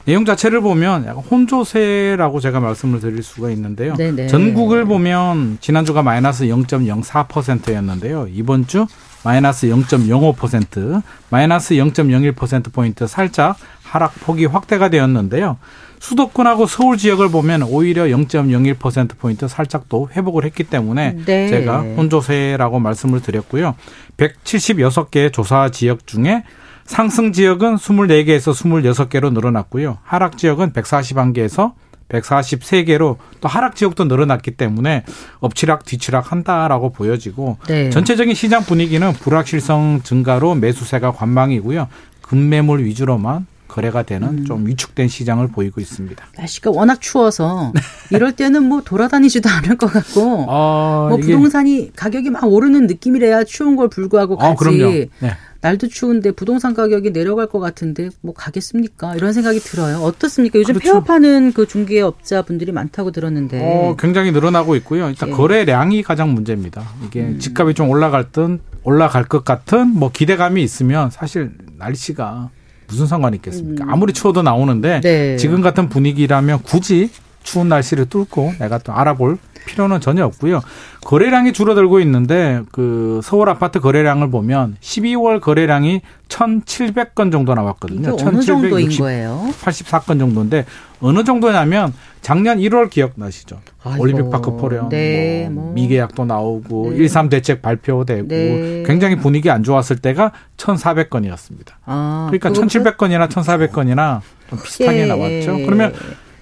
내용 자체를 보면 약간 혼조세라고 제가 말씀을 드릴 수가 있는데요. 네네. 전국을 보면 지난주가 마이너스 0.04%였는데요. 이번 주 마이너스 0.05%, 마이너스 0.01%포인트 살짝 하락폭이 확대가 되었는데요. 수도권하고 서울 지역을 보면 오히려 0.01%포인트 살짝 또 회복을 했기 때문에 네. 제가 혼조세라고 말씀을 드렸고요. 176개 조사 지역 중에 상승 지역은 24개에서 26개로 늘어났고요. 하락 지역은 141개에서 143개로 또 하락 지역도 늘어났기 때문에 엎치락 뒤치락 한다라고 보여지고 네. 전체적인 시장 분위기는 불확실성 증가로 매수세가 관망이고요. 급매물 위주로만 거래가 되는 음. 좀 위축된 시장을 보이고 있습니다. 날씨가 워낙 추워서 이럴 때는 뭐 돌아다니지도 않을 것 같고 어, 뭐 부동산이 가격이 막 오르는 느낌이래야 추운 걸 불구하고 아, 가지. 어, 네. 날도 추운데 부동산 가격이 내려갈 것 같은데 뭐 가겠습니까? 이런 생각이 들어요. 어떻습니까? 요즘 그렇죠. 폐업하는 그 중개업자 분들이 많다고 들었는데. 어, 굉장히 늘어나고 있고요. 일단 네. 거래량이 가장 문제입니다. 이게 음. 집값이 좀 올라갈 듯 올라갈 것 같은 뭐 기대감이 있으면 사실 날씨가 무슨 상관이 있겠습니까? 음. 아무리 추워도 나오는데 네. 지금 같은 분위기라면 굳이 추운 날씨를 뚫고 내가 또 알아볼 필요는 전혀 없고요. 거래량이 줄어들고 있는데 그 서울 아파트 거래량을 보면 12월 거래량이 1,700건 정도 나왔거든요. 어느 정도인 거예요? 84건 정도인데 어느 정도냐면 작년 1월 기억나시죠? 아이고. 올림픽파크 포련 네, 뭐, 뭐. 미계약도 나오고 네. 13 대책 발표되고 네. 굉장히 분위기 안 좋았을 때가 1,400건이었습니다. 아, 그러니까 1,700건이나 1,400건이나 좀 비슷하게 예. 나왔죠. 그러면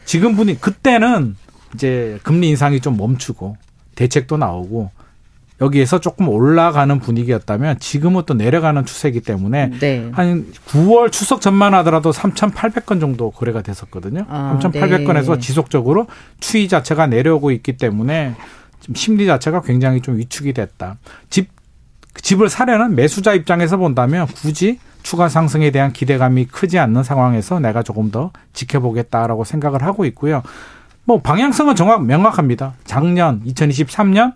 지금 분위 기그때는 이제 금리 인상이 좀 멈추고 대책도 나오고 여기에서 조금 올라가는 분위기였다면 지금은 또 내려가는 추세이기 때문에 네. 한 9월 추석 전만 하더라도 3,800건 정도 거래가 됐었거든요. 아, 3,800건에서 네. 지속적으로 추이 자체가 내려오고 있기 때문에 지금 심리 자체가 굉장히 좀 위축이 됐다. 집 집을 사려는 매수자 입장에서 본다면 굳이 추가 상승에 대한 기대감이 크지 않는 상황에서 내가 조금 더 지켜보겠다라고 생각을 하고 있고요. 뭐 방향성은 정확 명확합니다. 작년 2023년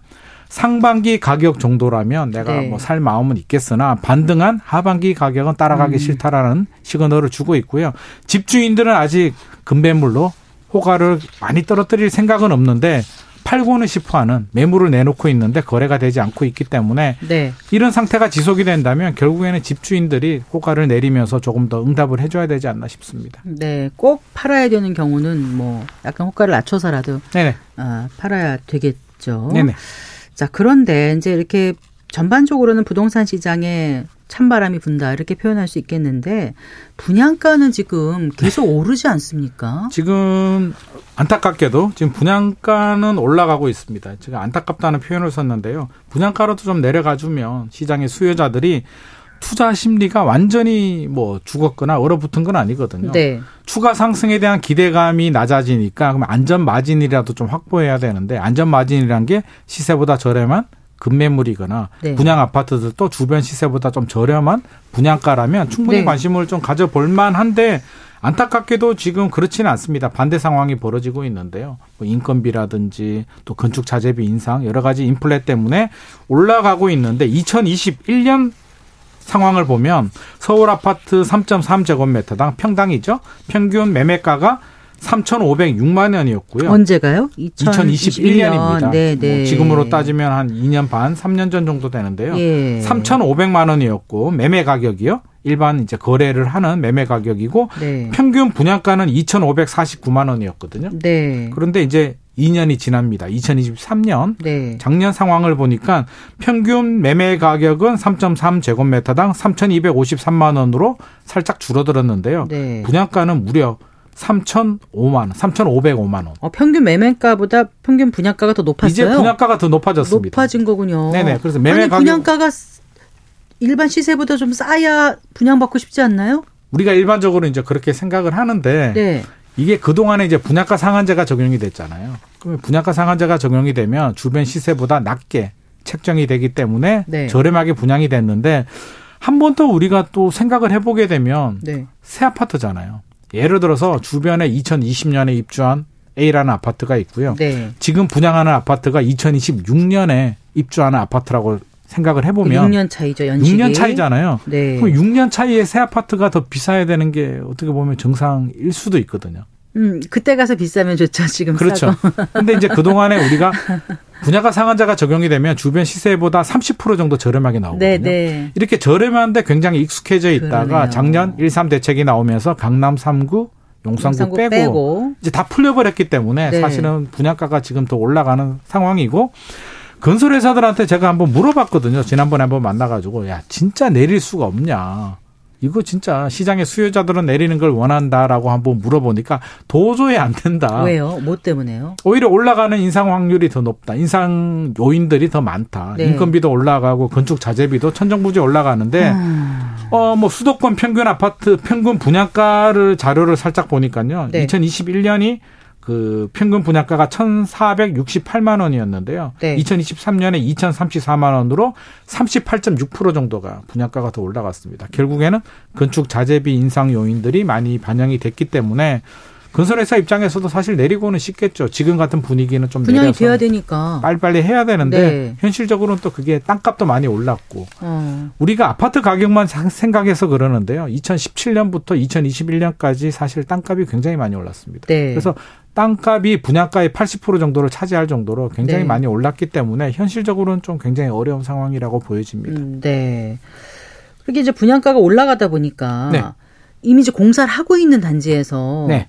상반기 가격 정도라면 내가 네. 뭐살 마음은 있겠으나 반등한 하반기 가격은 따라가기 음. 싫다라는 시그널을 주고 있고요. 집주인들은 아직 금배물로 호가를 많이 떨어뜨릴 생각은 없는데 팔고는 싶어 하는 매물을 내놓고 있는데 거래가 되지 않고 있기 때문에 네. 이런 상태가 지속이 된다면 결국에는 집주인들이 호가를 내리면서 조금 더 응답을 해줘야 되지 않나 싶습니다. 네, 꼭 팔아야 되는 경우는 뭐 약간 호가를 낮춰서라도 네네. 아, 팔아야 되겠죠. 네네. 자, 그런데 이제 이렇게 전반적으로는 부동산 시장에 찬바람이 분다 이렇게 표현할 수 있겠는데 분양가는 지금 계속 오르지 않습니까? 지금 안타깝게도 지금 분양가는 올라가고 있습니다. 지금 안타깝다는 표현을 썼는데요. 분양가로도 좀 내려가 주면 시장의 수요자들이 투자 심리가 완전히 뭐 죽었거나 얼어붙은 건 아니거든요. 네. 추가 상승에 대한 기대감이 낮아지니까 그럼 안전 마진이라도 좀 확보해야 되는데 안전 마진이란 게 시세보다 저렴한 급매물이거나 네. 분양 아파트들도 주변 시세보다 좀 저렴한 분양가라면 충분히 네. 관심을 좀 가져볼 만한데 안타깝게도 지금 그렇지는 않습니다. 반대 상황이 벌어지고 있는데요. 뭐 인건비라든지 또 건축 자재비 인상 여러 가지 인플레 때문에 올라가고 있는데 2021년 상황을 보면 서울 아파트 3.3제곱미터당 평당이죠. 평균 매매가가 3,506만 원이었고요. 언제가요? 2021 년입니다. 네, 네. 뭐 지금으로 따지면 한 2년 반, 3년 전 정도 되는데요. 예. 3,500만 원이었고 매매 가격이요. 일반 이제 거래를 하는 매매 가격이고 네. 평균 분양가는 2,549만 원이었거든요. 네. 그런데 이제 2년이 지납니다. 2023년 네. 작년 상황을 보니까 평균 매매 가격은 3.3 제곱미터당 3,253만 원으로 살짝 줄어들었는데요. 네. 분양가는 무려 3,005만 원, 3,505만 원. 어, 평균 매매가보다 평균 분양가가 더 높았어요. 이제 분양가가 더 높아졌습니다. 높아진 거군요. 네네. 그래서 매매 아니, 가격 분양가가 일반 시세보다 좀 싸야 분양받고 싶지 않나요? 우리가 일반적으로 이제 그렇게 생각을 하는데 네. 이게 그동안에 이제 분양가 상한제가 적용이 됐잖아요. 그러면 분양가 상한제가 적용이 되면 주변 시세보다 낮게 책정이 되기 때문에 네. 저렴하게 분양이 됐는데 한 번 더 우리가 또 생각을 해보게 되면 네. 새 아파트잖아요. 예를 들어서 주변에 2020년에 입주한 A라는 아파트가 있고요. 네. 지금 분양하는 아파트가 2026년에 입주하는 아파트라고 생각을 해보면 6년 차이죠, 연식이. 6년 차이잖아요. 네. 그럼 6년 차이에 새 아파트가 더 비싸야 되는 게 어떻게 보면 정상일 수도 있거든요. 음, 그때 가서 비싸면 좋죠. 지금 그렇죠. 근데 이제 그동안에 우리가 분야가 상한자가 적용이 되면 주변 시세보다 30% 정도 저렴하게 나오거든요. 네, 네. 이렇게 저렴한데 굉장히 익숙해져 있다가 그러네요. 작년 1.3 대책이 나오면서 강남 3구 용산구, 용산구 빼고, 빼고, 이제 다 풀려버렸기 때문에 네. 사실은 분양가가 지금 더 올라가는 상황이고 건설회사들한테 제가 한번 물어봤거든요. 지난번에 한번 만나가지고 야 진짜 내릴 수가 없냐. 이거 진짜 시장의 수요자들은 내리는 걸 원한다라고 한번 물어보니까 도저히 안 된다. 왜요? 뭐 때문에요? 오히려 올라가는 인상 확률이 더 높다. 인상 요인들이 더 많다. 네. 인건비도 올라가고 건축 자재비도 천정부지 올라가는데 음. 어뭐 수도권 평균 아파트 평균 분양가를 자료를 살짝 보니까요. 네. 2021년이 그 평균 분양가가 1,468만 원이었는데요. 네. 2023년에 2,034만 원으로 38.6% 정도가 분양가가 더 올라갔습니다. 결국에는 건축 자재비 인상 요인들이 많이 반영이 됐기 때문에 건설회사 입장에서도 사실 내리고는 싶겠죠. 지금 같은 분위기는 좀 분양이 돼야 되니까 빨리빨리 해야 되는데 네. 현실적으로는 또 그게 땅값도 많이 올랐고 어. 우리가 아파트 가격만 생각해서 그러는데요. 2017년부터 2021년까지 사실 땅값이 굉장히 많이 올랐습니다. 네. 그래서 땅값이 분양가의 80% 정도를 차지할 정도로 굉장히 네. 많이 올랐기 때문에 현실적으로는 좀 굉장히 어려운 상황이라고 보여집니다. 음, 네. 그게 이제 분양가가 올라가다 보니까 네. 이미 이제 공사를 하고 있는 단지에서 네.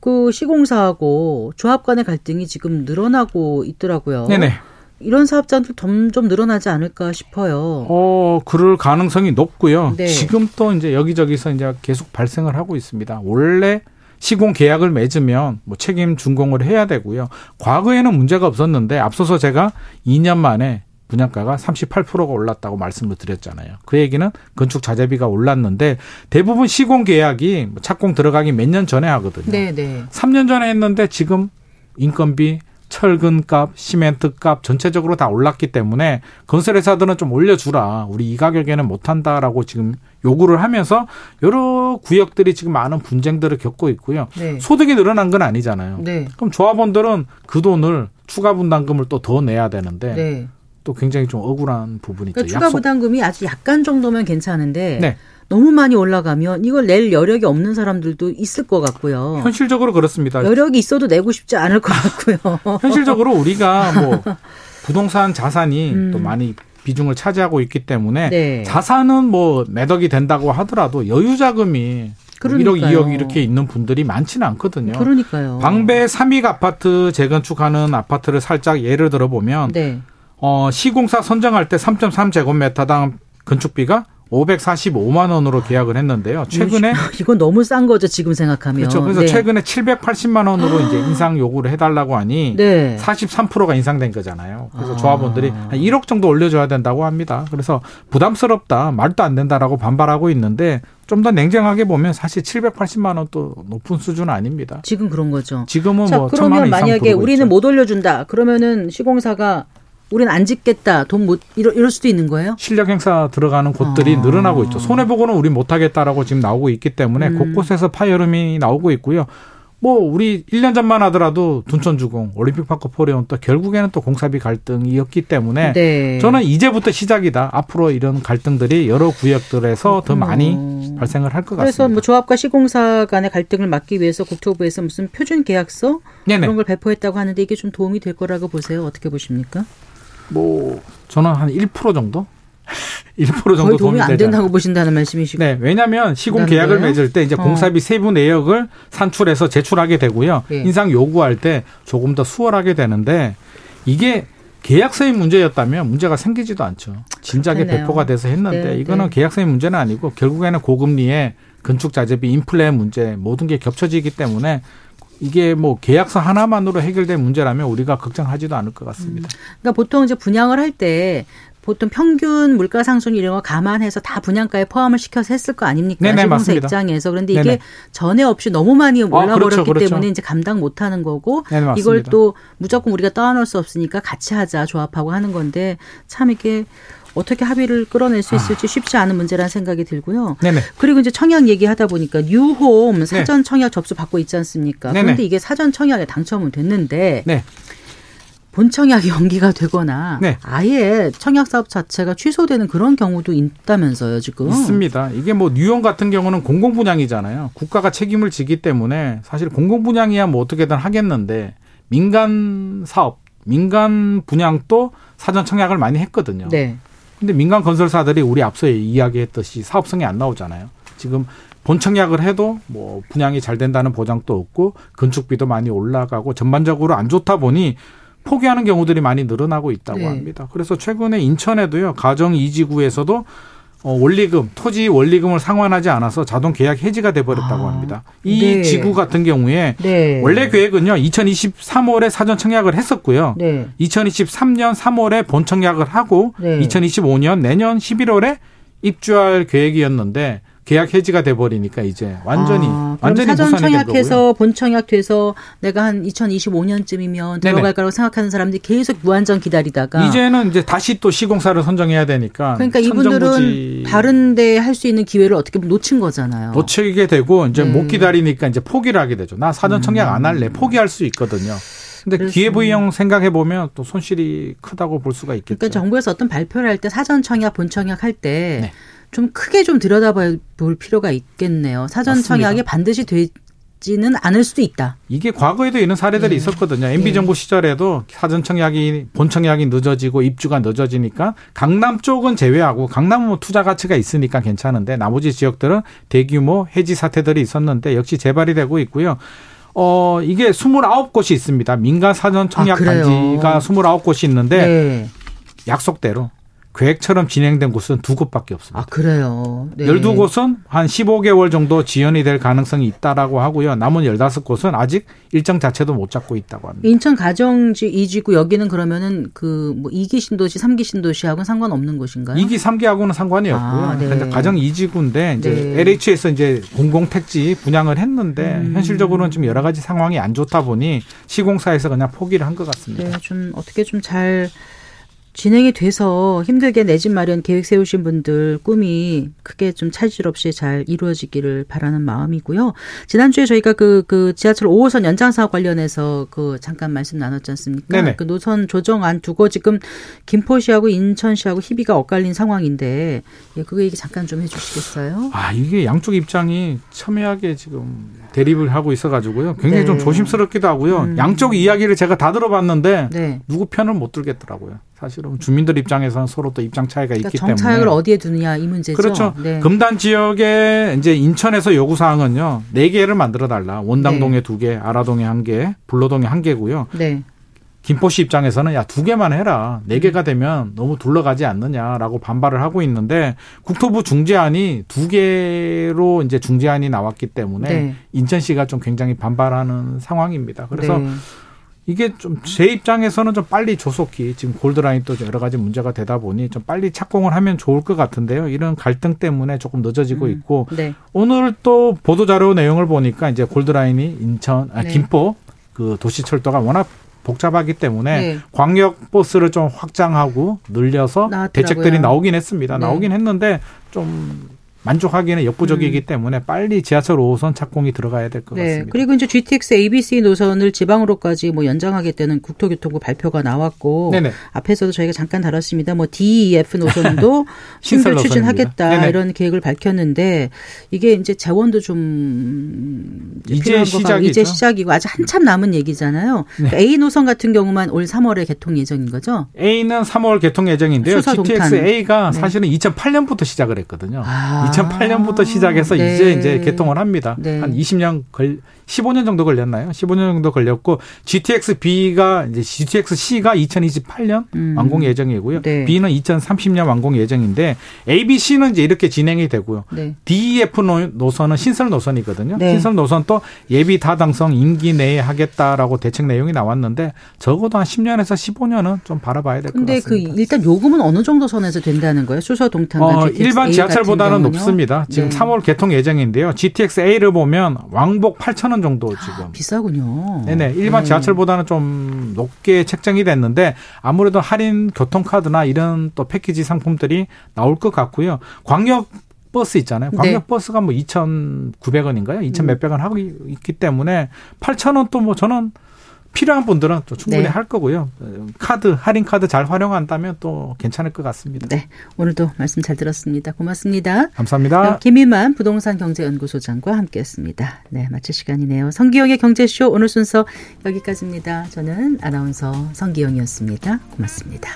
그 시공사하고 조합 간의 갈등이 지금 늘어나고 있더라고요. 네네. 이런 사업자들 점점 늘어나지 않을까 싶어요. 어, 그럴 가능성이 높고요. 네. 지금 또 이제 여기저기서 이제 계속 발생을 하고 있습니다. 원래 시공 계약을 맺으면 뭐 책임 준공을 해야 되고요. 과거에는 문제가 없었는데 앞서서 제가 2년 만에 분양가가 38%가 올랐다고 말씀을 드렸잖아요. 그 얘기는 건축 자재비가 올랐는데 대부분 시공 계약이 뭐 착공 들어가기 몇 년 전에 하거든요. 네, 네. 3년 전에 했는데 지금 인건비 철근값, 시멘트값 전체적으로 다 올랐기 때문에 건설회사들은 좀 올려주라. 우리 이 가격에는 못한다라고 지금 요구를 하면서 여러 구역들이 지금 많은 분쟁들을 겪고 있고요. 네. 소득이 늘어난 건 아니잖아요. 네. 그럼 조합원들은 그 돈을 추가 분담금을 또 더 내야 되는데 네. 또 굉장히 좀 억울한 부분이 그러니까 있죠. 추가 부담금이 아주 약간 정도면 괜찮은데 네. 너무 많이 올라가면 이걸 낼 여력이 없는 사람들도 있을 것 같고요. 현실적으로 그렇습니다. 여력이 있어도 내고 싶지 않을 것 같고요. 현실적으로 우리가 뭐 부동산 자산이 음. 또 많이 비중을 차지하고 있기 때문에 네. 자산은 뭐 매덕이 된다고 하더라도 여유 자금이 그러니까요. 1억, 2억 이렇게 있는 분들이 많지는 않거든요. 그러니까요. 방배 3익 아파트 재건축하는 아파트를 살짝 예를 들어 보면 네. 어, 시공사 선정할 때 3.3 제곱미터당 건축비가 545만 원으로 계약을 했는데요. 최근에 이건 너무 싼 거죠 지금 생각하면. 그렇죠. 그래서 네. 최근에 780만 원으로 이제 인상 요구를 해달라고 하니 네. 43%가 인상된 거잖아요. 그래서 아. 조합원들이 한 1억 정도 올려줘야 된다고 합니다. 그래서 부담스럽다, 말도 안 된다라고 반발하고 있는데 좀더 냉정하게 보면 사실 780만 원도 높은 수준은 아닙니다. 지금 그런 거죠. 지금은 자, 뭐 그러면 만약에 우리는 있죠. 못 올려준다. 그러면은 시공사가 우리는 안 짓겠다. 돈 못 이럴, 이럴 수도 있는 거예요? 실력 행사 들어가는 곳들이 아. 늘어나고 있죠. 손해 보고는 우리 못 하겠다라고 지금 나오고 있기 때문에 음. 곳곳에서 파열음이 나오고 있고요. 뭐 우리 1년 전만 하더라도 둔천주공, 올림픽파크 포레온 또 결국에는 또 공사비 갈등이었기 때문에 네. 저는 이제부터 시작이다. 앞으로 이런 갈등들이 여러 구역들에서 더 많이 음. 발생을 할 것 같습니다. 그래서 뭐 조합과 시공사 간의 갈등을 막기 위해서 국토부에서 무슨 표준 계약서 네네. 그런 걸 배포했다고 하는데 이게 좀 도움이 될 거라고 보세요. 어떻게 보십니까? 뭐 저는 한 1% 정도 1% 정도 도움이 안 된다고 보신다는 말씀이시고. 네, 왜냐하면 시공 계약을 거예요? 맺을 때 이제 어. 공사비 세부 내역을 산출해서 제출하게 되고요. 예. 인상 요구할 때 조금 더 수월하게 되는데 이게 계약서의 문제였다면 문제가 생기지도 않죠. 진작에 그렇네요. 배포가 돼서 했는데 네, 이거는 네. 계약서의 문제는 아니고 결국에는 고금리에 건축 자재비 인플레 문제 모든 게 겹쳐지기 때문에 이게 뭐 계약서 하나만으로 해결될 문제라면 우리가 걱정하지도 않을 것 같습니다. 음. 그러니까 보통 이제 분양을 할때 보통 평균 물가 상승 이런 거 감안해서 다 분양가에 포함을 시켜서 했을 거 아닙니까? 네네, 시공사 입장에서 그런데 이게 네네. 전에 없이 너무 많이 올라버렸기 어, 그렇죠, 그렇죠. 때문에 이제 감당 못하는 거고 네네, 이걸 또 무조건 우리가 떠안을 수 없으니까 같이 하자 조합하고 하는 건데 참 이게 어떻게 합의를 끌어낼 수 있을지 아. 쉽지 않은 문제라는 생각이 들고요. 네네. 그리고 이제 청약 얘기하다 보니까 뉴홈 네. 사전 청약 접수 받고 있지 않습니까? 네네. 그런데 이게 사전 청약에 당첨은 됐는데 네. 본 청약이 연기가 되거나 네. 아예 청약 사업 자체가 취소되는 그런 경우도 있다면서요, 지금. 있습니다. 이게 뭐 뉴욕 같은 경우는 공공 분양이잖아요. 국가가 책임을 지기 때문에 사실 공공 분양이야 뭐 어떻게든 하겠는데 민간 사업, 민간 분양도 사전 청약을 많이 했거든요. 네. 근데 민간 건설사들이 우리 앞서 이야기했듯이 사업성이 안 나오잖아요. 지금 본청약을 해도 뭐 분양이 잘 된다는 보장도 없고 건축비도 많이 올라가고 전반적으로 안 좋다 보니 포기하는 경우들이 많이 늘어나고 있다고 네. 합니다. 그래서 최근에 인천에도요 가정 이지구에서도 어, 원리금, 토지 원리금을 상환하지 않아서 자동 계약 해지가 돼버렸다고 아, 합니다. 이 네. 지구 같은 경우에 네. 원래 계획은요, 2023월에 사전 청약을 했었고요. 네. 2023년 3월에 본 청약을 하고 2025년 내년 11월에 입주할 계획이었는데 계약 해지가 돼 버리니까 이제 완전히 아, 완전히 사전 청약해서 본 청약돼서 내가 한 2025년쯤이면 들어갈 거라고 생각하는 사람들이 계속 무한정 기다리다가 이제는 이제 다시 또 시공사를 선정해야 되니까 그러니까 이분들은 다른데 할 수 있는 기회를 어떻게 보면 놓친 거잖아요. 놓치게 되고 이제 네. 못 기다리니까 이제 포기를 하게 되죠. 나 사전 청약 안 할래. 음. 포기할 수 있거든요. 근데 기회부여형 생각해 보면 또 손실이 크다고 볼 수가 있겠죠. 그러니까 정부에서 어떤 발표를 할 때 사전 청약, 본 청약 할때 네. 좀 크게 좀 들여다볼 필요가 있겠네요. 사전 맞습니다. 청약이 반드시 되지는 않을 수도 있다. 이게 과거에도 이런 사례들이 네. 있었거든요. MB 네. 정부 시절에도 사전 청약이 본 청약이 늦어지고 입주가 늦어지니까 강남 쪽은 제외하고 강남은 뭐 투자 가치가 있으니까 괜찮은데 나머지 지역들은 대규모 해지 사태들이 있었는데 역시 재발이 되고 있고요. 어, 이게 29곳이 있습니다. 민간 사전 청약 아, 단지가 29곳이 있는데 네. 약속대로 계획처럼 진행된 곳은 두 곳밖에 없습니다. 아, 그래요. 네. 12곳은 한 15개월 정도 지연이 될 가능성이 있다라고 하고요. 남은 15곳은 아직 일정 자체도 못 잡고 있다고 합니다. 인천 가정지 2지구 여기는 그러면은 그뭐 2기 신도시, 3기 신도시하고는 상관없는 곳인가요? 2기, 3기하고는 상관이 아, 없고요. 아, 네. 근데 가정 2지구인데 이제 네. LH에서 이제 공공 택지 분양을 했는데 음. 현실적으로는 좀 여러 가지 상황이 안 좋다 보니 시공사에서 그냥 포기를 한 것 같습니다. 네, 좀 어떻게 좀잘 진행이 돼서 힘들게 내 집 마련 계획 세우신 분들 꿈이 크게 좀 차질 없이 잘 이루어지기를 바라는 마음이고요. 지난주에 저희가 그, 그 지하철 5호선 연장 사업 관련해서 그 잠깐 말씀 나눴지 않습니까? 네네. 그 노선 조정안 두고 지금 김포시하고 인천시하고 희비가 엇갈린 상황인데 예, 그거 얘기 잠깐 좀 해주시겠어요? 아 이게 양쪽 입장이 첨예하게 지금 대립을 하고 있어가지고요. 굉장히 네. 좀 조심스럽기도 하고요. 음. 양쪽 이야기를 제가 다 들어봤는데 네. 누구 편을 못 들겠더라고요. 사실은 주민들 입장에서는 서로 또 입장 차이가 그러니까 있기 때문에 정차역을 어디에 두느냐 이 문제죠. 그렇죠. 네. 금단 지역에 이제 인천에서 요구 사항은요. 네 개를 만들어 달라. 원당동에 네. 두 개, 아라동에 한 개, 불로동에 한 개고요. 네. 김포시 입장에서는 야 두 개만 해라 네 개가 되면 너무 둘러가지 않느냐라고 반발을 하고 있는데 국토부 중재안이 두 개로 이제 중재안이 나왔기 때문에 네. 인천시가 좀 굉장히 반발하는 상황입니다. 그래서 네. 이게 좀 제 입장에서는 좀 빨리 조속히 지금 골드라인 또 여러 가지 문제가 되다 보니 좀 빨리 착공을 하면 좋을 것 같은데요. 이런 갈등 때문에 조금 늦어지고 음, 있고 네. 오늘 또 보도 자료 내용을 보니까 이제 골드라인이 인천 아, 네. 김포 그 도시철도가 워낙 복잡하기 때문에 네. 광역 버스를 좀 확장하고 늘려서 나왔더라고요. 대책들이 나오긴 했습니다. 네. 나오긴 했는데 좀 만족하기는 역부족이기 음. 때문에 빨리 지하철 5호선 착공이 들어가야 될것 네. 같습니다. 그리고 이제 GTX ABC 노선을 지방으로까지 뭐 연장하겠다는 국토교통부 발표가 나왔고 네네. 앞에서도 저희가 잠깐 다뤘습니다. 뭐 DEF 노선도 신설 추진하겠다 네네. 이런 계획을 밝혔는데 이게 이제 재원도 좀 이제 시작이죠. 이제 시작이고 아직 한참 남은 얘기잖아요. 네. 그러니까 A 노선 같은 경우만 올 3월에 개통 예정인 거죠? A는 3월 개통 예정인데요. GTX A가 네. 사실은 2008년부터 시작을 했거든요. 아. 2008년부터 시작해서 네. 이제 이제 개통을 합니다. 네. 한 20년 걸 15년 정도 걸렸나요? 15년 정도 걸렸고 GTX B가 이제 GTX C가 2028년 음. 완공 예정이고요. 네. B는 2030년 완공 예정인데 A, B, C는 이제 이렇게 진행이 되고요. 네. DEF 노선은 신설 노선이거든요. 네. 신설 노선 또 예비 타당성 임기 내에 하겠다라고 대책 내용이 나왔는데 적어도 한 10년에서 15년은 좀 바라봐야 될 것 같습니다. 근데 그 일단 요금은 어느 정도 선에서 된다는 거예요? 수서 동탄과 어, 일반 지하철보다는 높 습니다. 지금 네. 3월 개통 예정인데요. GTX A를 보면 왕복 8천 원 정도 지금. 아, 비싸군요. 네네. 일반 네. 지하철보다는 좀 높게 책정이 됐는데 아무래도 할인 교통카드나 이런 또 패키지 상품들이 나올 것 같고요. 광역 버스 있잖아요. 네. 광역 버스가 뭐 2,900원인가요? 2,000 몇백 원 하고 있기 때문에 8,000원 또 뭐 저는 필요한 분들은 또 충분히 네. 할 거고요. 카드 할인 카드 잘 활용한다면 또 괜찮을 것 같습니다. 네, 오늘도 말씀 잘 들었습니다. 고맙습니다. 감사합니다. 김희만 부동산 경제연구소장과 함께했습니다. 네, 마칠 시간이네요. 성기영의 경제쇼 오늘 순서 여기까지입니다. 저는 아나운서 성기영이었습니다. 고맙습니다.